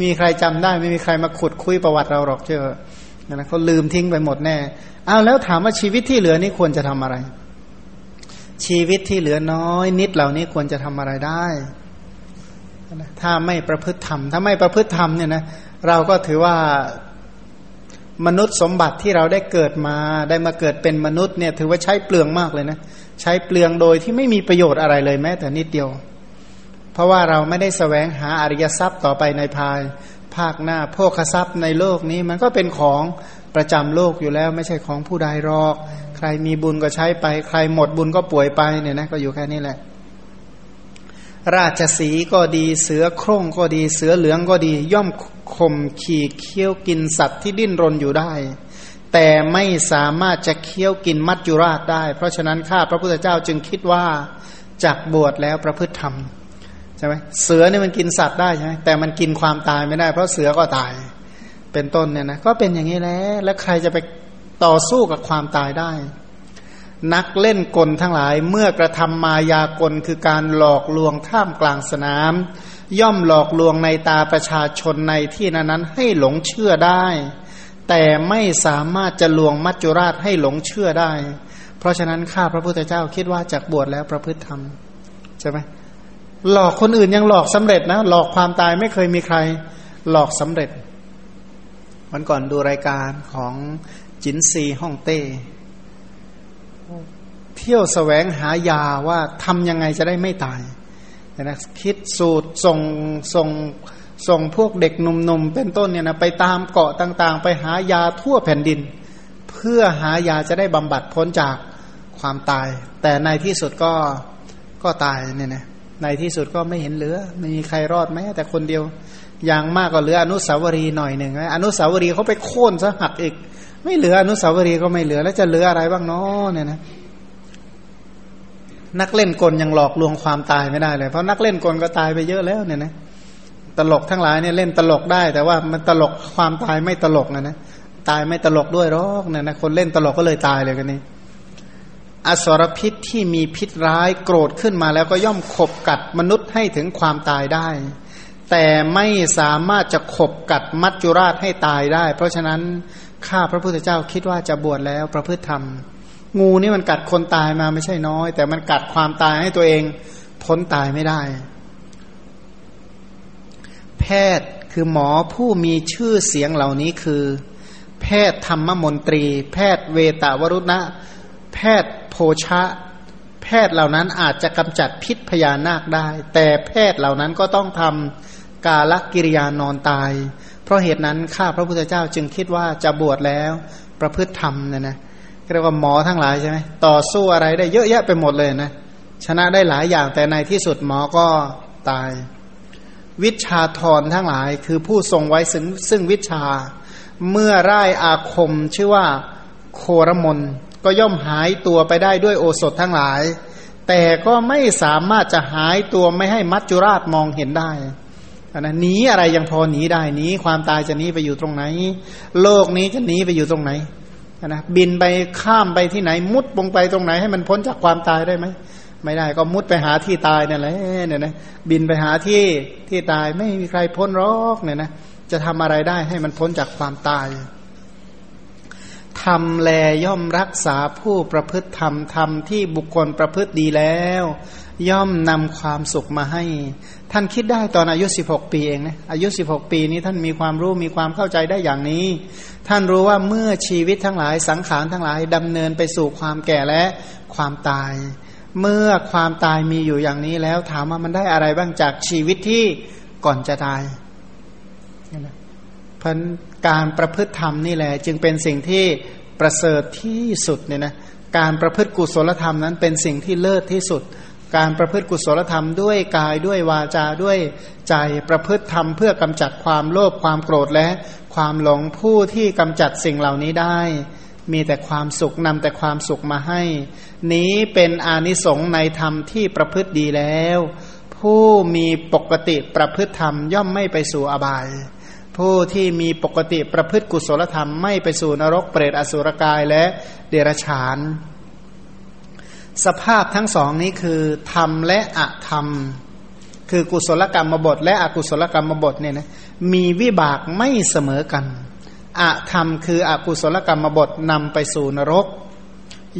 มีใครจำได้ไม่มีใครมาขุดคุยประวัติเราหรอกเชื่อนะเขาลืมทิ้งไปหมดแน่ เอาแล้วถามว่าชีวิตที่เหลือนี่ควรจะทำอะไร ชีวิตที่เหลือน้อย นิดเหล่านี้ควรจะทำอะไรได้ ถ้าไม่ประพฤติธรรม ถ้าไม่ประพฤติธรรมเนี่ยนะเราก็ถือว่ามนุษย์สมบัติที่เราได้เกิดมาได้มาเกิดเป็นมนุษย์เนี่ยถือว่าใช้เปลืองมากเลยนะใช้เปลืองโดยที่ไม่มีประโยชน์อะไรเลยแม้แต่นิดเดียว เพราะว่าเราไม่ได้สแสวงหาอริยทรัพย์ต่อไปในภาย ภาคหน้าโภคทรัพย์ในโลกนี้มันก็เป็นของ ประจำโลกอยู่แล้วไม่ใช่ของผู้ใดหรอก ใครมีบุญก็ใช้ไป ใครหมดบุญก็ป่วยไปเนี่ยนะก็อยู่แค่นี้แหละ ราชสีก็ดีเสือโคร่งก็ดีเสือเหลืองก็ดี ย่อมข่มขี่เคี้ยวกินสัตว์ที่ดิ้นรนอยู่ได้ แต่ไม่สามารถจะเคี้ยวกินมัจจุราชได้ เพราะฉะนั้นข้าพระพุทธเจ้าจึงคิดว่าจากบวชแล้วประพฤติธรรมใช่ไหมเสือเนี่ยมันกินสัตว์ได้ใช่ไหมแต่มันกินความตายไม่ได้ เพราะเสือก็ตาย เป็นต้นเนี่ยนะก็เป็นอย่างนี้แหละแล้วใครจะไปต่อสู้กับความตายได้ นักเล่นกลทั้งหลายเมื่อกระทำมายากลคือการหลอกลวงท่ามกลางสนาม ย่อมหลอกลวงในตาประชาชนในที่นั้นนั้นให้หลงเชื่อได้ แต่ไม่สามารถจะลวงมัจจุราชให้หลงเชื่อได้ เพราะฉะนั้นข้าพระพุทธเจ้าคิดว่าจากบวชแล้วประพฤติธรรมใช่ไหมหลอกคนอื่นยังหลอกสำเร็จนะหลอกความตายไม่เคยมีใคร หลอกสำเร็จ วันก่อนดูรายการของจินซีฮ่องเต้ เที่ยวสแสวงหายาว่าทำยังไงจะได้ไม่ตายนะคิดสูตรส่งส่งส่งพวกเด็กหนุ่มๆเป็นต้นเนี่ยนะไปตามเกาะต่างๆ ไปหายาทั่วแผ่นดิน เพื่อหายาจะได้บำบัดพ้นจากความตาย แต่ในที่สุดก็ก็ตายเนี่ยนะในที่สุดก็ไม่เห็นเหลือไม่มีใครรอดแม้แต่คนเดียว อย่างมากก็เหลืออนุสาวรีย์หน่อยหนึ่งอนุสาวรีย์เขาไปโค่นซะหักอีก ไม่เหลืออนุสาวรีย์ก็ไม่เหลือ แล้วจะเหลืออะไรบ้างเนาะเนี่ยนะนักเล่นกลยังหลอกลวงความตายไม่ได้เลย เพราะนักเล่นกลก็ตายไปเยอะแล้วเนี่ยนะตลกทั้งหลายเนี่ยเล่นตลกได้ แต่ว่ามันตลกความตายไม่ตลกนะนะตายไม่ตลกด้วยหรอกเนี่ยนะคนเล่นตลกก็เลยตายเลยกันนี้อสรพิษที่มีพิษร้ายโกรธขึ้นมาแล้วก็ย่อมขบกัดมนุษย์ให้ถึงความตายได้ แต่ไม่สามารถจะขบกัดมัจจุราชให้ตายได้ เพราะฉะนั้นข้าพระพุทธเจ้าคิดว่าจะบวชแล้วประพฤติธรรม งูนี่มันกัดคนตายมาไม่ใช่น้อย แต่มันกัดความตายให้ตัวเองพ้นตายไม่ได้ แพทย์คือหมอผู้มีชื่อเสียงเหล่านี้คือ แพทย์ธรรมมนตรี แพทย์เวตาวรุณะ แพทย์โภชะ แพทย์เหล่านั้นอาจจะกำจัดพิษพญานาคได้ แต่แพทย์เหล่านั้นก็ต้องทำ กาลกิริยานอนตาย เพราะเหตุนั้นข้าพระพุทธเจ้าจึงคิดว่าจะบวชแล้วประพฤติธรรมเนี่ยนะเรียกว่าหมอทั้งหลายใช่ไหมต่อสู้อะไรได้เยอะแยะไปหมดเลยนะชนะได้หลายอย่างแต่ในที่สุดหมอก็ตาย วิชาธรทั้งหลายคือผู้ทรงไว้ซึ่งซึ่งวิชา เมื่อไร้อาคมชื่อว่าโครมนก็ย่อมหายตัวไปได้ด้วยโอสถทั้งหลาย แต่ก็ไม่สามารถจะหายตัวไม่ให้มัจจุราชมองเห็นได้ นะหนีอะไรยังพอหนีได้หนีความตายจะหนีไปอยู่ตรงไหน โลกนี้จะหนีไปอยู่ตรงไหนนะบินไปข้ามไปที่ไหน มุดลงไปตรงไหน ให้มันพ้นจากความตายได้ไหมไม่ได้ก็มุดไปหาที่ตายนั่นแหละเนี่ยนะบินไปหาที่ที่ตายไม่มีใครพ้นรอกเนี่ยนะจะทำอะไรได้ให้มันพ้นจากความตายทำแลย่อมรักษาผู้ประพฤติธรรมธรรมที่บุคคลประพฤติดีแล้ว ย่อมนำความสุขมาให้ ท่านคิดได้ตอนอายุ 16 ปีเองนะอายุ 16 ปีนี้ท่านมีความรู้มีความเข้าใจได้อย่างนี้ ท่านรู้ว่าเมื่อชีวิตทั้งหลายสังขารทั้งหลายดำเนินไปสู่ความแก่และความตาย เมื่อความตายมีอยู่อย่างนี้แล้วถามว่ามันได้อะไรบ้างจากชีวิตที่ก่อนจะตายพันการประพฤติธรรมนี่แหละ จึงเป็นสิ่งที่ประเสริฐที่สุดเนี่ยนะการประพฤติกุศลธรรมนั้นเป็นสิ่งที่เลิศที่สุด การประพฤติกุศลธรรมด้วยกายด้วยวาจาด้วยใจประพฤติธรรมเพื่อกำจัดความโลภความโกรธและความหลงผู้ที่กำจัดสิ่งเหล่านี้ได้ มีแต่ความสุขนำแต่ความสุขมาให้ นี้เป็นอานิสงส์ในธรรมที่ประพฤติดีแล้ว ผู้มีปกติประพฤติธรรมย่อมไม่ไปสู่อบาย ผู้ที่มีปกติประพฤติกุศลธรรมไม่ไปสู่นรกเปรตอสุรกายและเดรัจฉาน สภาพทั้งสองนี้คือธรรมและอะธรรม คือกุศลกรรมบท และอกุศลกรรมบทเนี่ยนะมีวิบากไม่เสมอกันอะธรรมคืออกุศลกรรมบทนำไปสู่นรก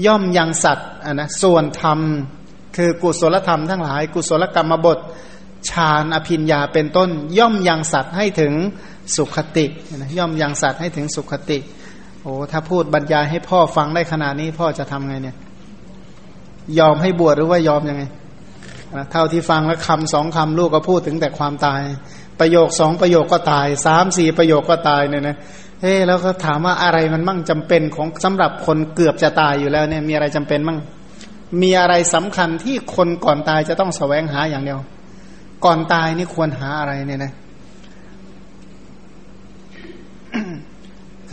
ย่อมยังสัตว์นะส่วนธรรมคือกุศลธรรมทั้งหลาย กุศลกรรมบทฌานอภิญญาเป็นต้น ย่อมยังสัตว์ให้ถึงสุขตินะย่อมยังสัตว์ให้ถึงสุขติ โอ้ถ้าพูดบรรยายให้พ่อฟังได้ขนาดนี้พ่อจะทำไงเนี่ย ยอมให้บวชหรือว่ายอมยังไงเท่าที่ฟังแล้วคำสองคำลูกก็พูดถึงแต่ความตาย ประโยคสองประโยคก็ตายสามสี่ประโยคก็ตายเนี่ยนะเฮ้แล้วก็ถามว่าอะไรมันมั่งจำเป็นของสำหรับคนเกือบจะตายอยู่แล้วเนี่ยมีอะไรจำเป็นมั่งมีอะไรสำคัญที่คนก่อนตายจะต้องแสวงหาอย่างเดียว ก่อนตายนี่ควรหาอะไรเนี่ยนะ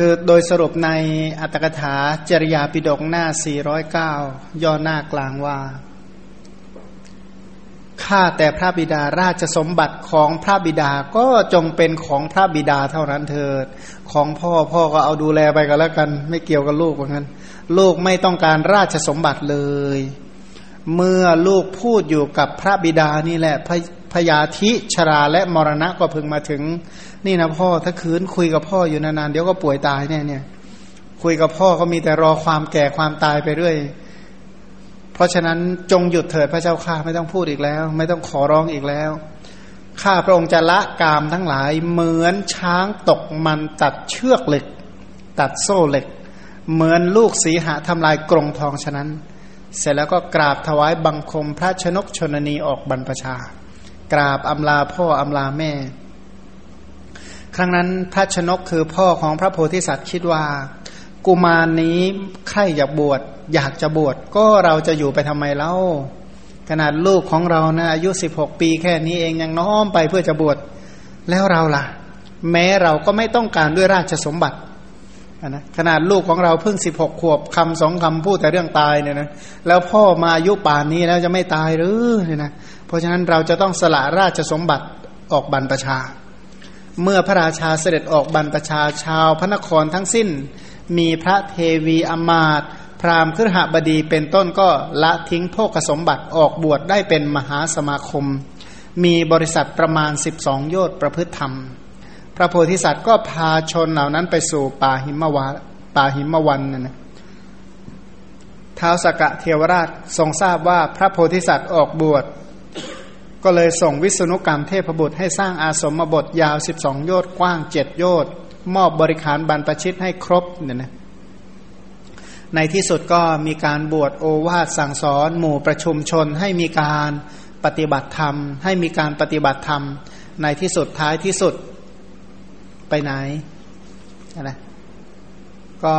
คือโดยสรุปในอัตถกถาจริยาปิดกหน้า 409 ย่อหน้ากลางว่า ข้าแต่พระบิดาราชสมบัติของพระบิดาก็จงเป็นของพระบิดาเท่านั้นเถิด ของพ่อพ่อก็เอาดูแลไปก็แล้วกัน ไม่เกี่ยวกับลูกเหมือนกันลูกไม่ต้องการราชสมบัติเลย เมื่อลูกพูดอยู่กับพระบิดานี่แหละพพยาธิชราและมรณะก็พึงมาถึง นี่นะพ่อถ้าคืนคุยกับพ่ออยู่นานๆเดี๋ยวก็ป่วยตายเนี่ยเนี่ยคุยกับพ่อก็มีแต่รอความแก่ความตายไปเรื่อย เพราะฉะนั้นจงหยุดเถิดพระเจ้าข้าไม่ต้องพูดอีกแล้ว ไม่ต้องขอร้องอีกแล้วข้าพระองค์จะละกามทั้งหลายเหมือนช้างตกมันตัดเชือกเหล็ก ตัดโซ่เหล็ก เหมือนลูกสีหะทำลายกรงทองฉะนั้น เสร็จแล้วก็กราบถวายบังคมพระชนกชนนีออกบรรพชา กราบอำลาพ่ออำลาแม่ ครั้งนั้นพระชนกคือพ่อของพระโพธิสัตว์คิดว่า กุมารนนี้ใครอยากบวชอยากจะบวชก็เราจะอยู่ไปทำไมเล่า ขนาดลูกของเรานะอายุสิบหกปีแค่นี้เองยังน้อมไปเพื่อจะบวชแล้วเราล่ะ แม้เราก็ไม่ต้องการด้วยราชสมบัตินะขนาดลูกของเราเพิ่งสิบหกขวบคำสองคำพูดแต่เรื่องตายเนี่ยนะแล้วพ่อมาอายุป่านนี้แล้วจะไม่ตายหรือเนี่ยนะเพราะฉะนั้นเราจะต้องสละราชสมบัติออกบรรพชา เมื่อพระราชาเสด็จออกบรรพชาชาวพระนครทั้งสิ้น มีพระเทวีอมาตพราหมณ์ครหบดีเป็นต้นก็ละทิ้งโภคสมบัติออกบวชได้เป็นมหาสมาคม มีบริษัทประมาณ 12 โยชน์ประพฤติธรรม พระโพธิสัตว์ก็พาชนเหล่านั้นไปสู่ป่าหิมวะป่าหิมวันนะนะท้าวสกะเทวราชทรงทราบว่าพระโพธิสัตว์ออกบวช ก็เลยส่งวิษณุกรรมเทพบุตรให้สร้างอาสมบทยาว 12 โยชน์กว้างเจ็ดโยชน์มอบบริขารบรรพชิตให้ครบเนี่ยนะในที่สุดก็มีการบวชโอวาทสั่งสอน หมู่ประชุมชนให้มีการปฏิบัติธรรม ให้มีการปฏิบัติธรรม ในที่สุดท้ายที่สุดไปไหนนะก็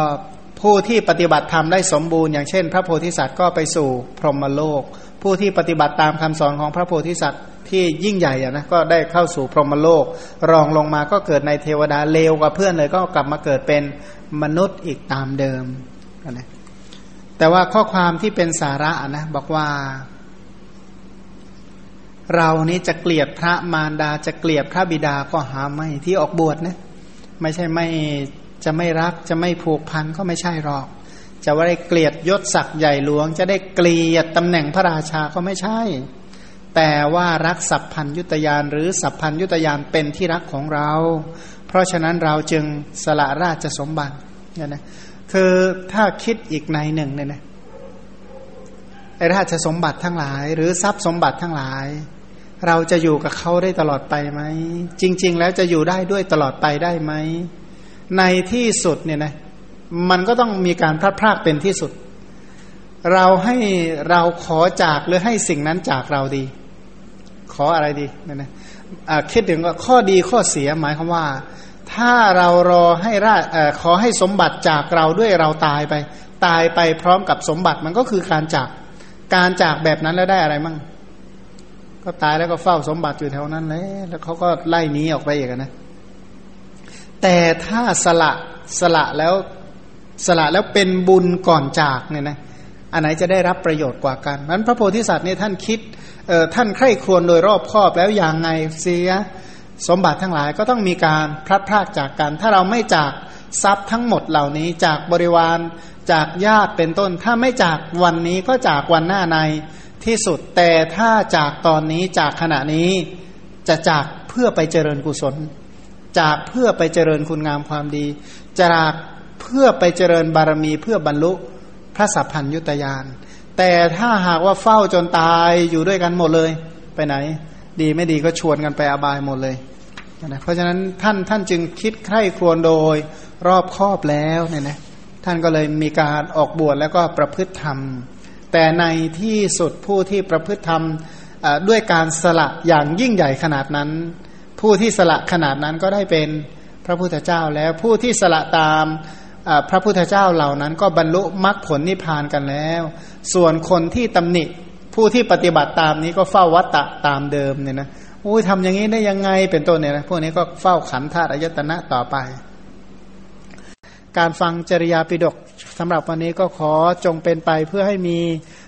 ผู้ที่ปฏิบัติธรรมได้สมบูรณ์อย่างเช่น พระโพธิสัตว์ก็ไปสู่พรหมโลก ผู้ที่ปฏิบัติตามคำสอนของพระโพธิสัตว์ที่ยิ่งใหญ่ะนะก็ได้เข้าสู่พรหมโลก รองลงมาก็เกิดในเทวดาเลวกว่าเพื่อนเลยก็กลับมาเกิดเป็นมนุษย์อีกตามเดิมนะแต่ว่าข้อความที่เป็นสาระนะบอกว่า เรานี้จะเกลียดพระมารดาจะเกลียดพระบิดาก็หาไม่ที่ออกบวชนะไม่ใช่ไม่ จะไม่รักจะไม่ผูกพันก็ไม่ใช่หรอก จะว่าได้เกลียดยศศักดิ์ใหญ่หลวง จะได้เกลียดตำแหน่งพระราชาก็ไม่ใช่ แต่ว่ารักสัพพัญยุตยานหรือสัพพัญยุตยานเป็นที่รักของเรา เพราะฉะนั้นเราจึงสละราชสมบัติเนี่ยนะคือถ้าคิดอีกในหนึ่งเนี่ยนะไอราชสมบัติทั้งหลาย หรือทรัพย์สมบัติทั้งหลาย เราจะอยู่กับเขาได้ตลอดไปไหม จริง ๆ แล้วจะอยู่ได้ด้วยตลอดไปได้ไหม ในที่สุดเนี่ยนะมันก็ต้องมีการพลาดพลาดเป็นที่สุด เราให้เราขอจากหรือให้สิ่งนั้นจากเราดี ขออะไรดีเนี่ยนะคิดถึงว่าข้อดีข้อเสียหมายความว่า ถ้าเรารอให้ราชขอให้สมบัติจากเราด้วยเราตายไป ตายไปพร้อมกับสมบัติมันก็คือการจากการจากแบบนั้นแล้วได้อะไรมั่งก็ตายแล้วก็เฝ้าสมบัติอยู่แถวนั้นเลยแล้วเขาก็ไล่หนีออกไปอีกนะ แต่ถ้าสละสละแล้วสละแล้วเป็นบุญก่อนจากเนี่ยนะอันไหนจะได้รับประโยชน์กว่ากันนั้นพระโพธิสัตว์เนี่ยท่านคิดเออท่านใคร่ครวญโดยรอบครอบแล้วอย่างไงเสียสมบัติทั้งหลายก็ต้องมีการพลัดพรากจากกัน ถ้าเราไม่จากทรัพย์ทั้งหมดเหล่านี้จากบริวารจากญาติเป็นต้น ถ้าไม่จากวันนี้ก็จากวันหน้าในที่สุดแต่ถ้าจากตอนนี้จากขณะนี้จะจากเพื่อไปเจริญกุศล จากเพื่อไปเจริญคุณงามความดีจากเพื่อไปเจริญบารมีเพื่อบรรลุพระสัพพัญยุตยานแต่ถ้าหากว่าเฝ้าจนตายอยู่ด้วยกันหมดเลย ไปไหน ดีไม่ดีก็ชวนกันไปอบายหมดเลยนะเพราะฉะนั้นท่านท่านจึงคิดใคร่ครวญโดยรอบครอบแล้วเนี่ยนะท่านก็เลยมีการออกบวชแล้วก็ประพฤติธรรม แต่ในที่สุดผู้ที่ประพฤติธรรมด้วยการสละอย่างยิ่งใหญ่ขนาดนั้น ผู้ที่สละขนาดนั้นก็ได้เป็นพระพุทธเจ้าแล้วผู้ที่สละตามพระพุทธเจ้าเหล่านั้น ก็บรรลุมรรคผลนิพพานกันแล้ว ส่วนคนที่ตำหนิผู้ที่ปฏิบัติตามนี้ก็เฝ้าวัตตะตามเดิมเนี่ยนะอุ้ยทำอย่างนี้ได้ยังไงเป็นต้นเนี่ยนะพวกนี้ก็เฝ้าขันธาตุอายตนะต่อไป การฟังจริยาปิดกสำหรับวันนี้ก็ขอจงเป็นไปเพื่อให้มี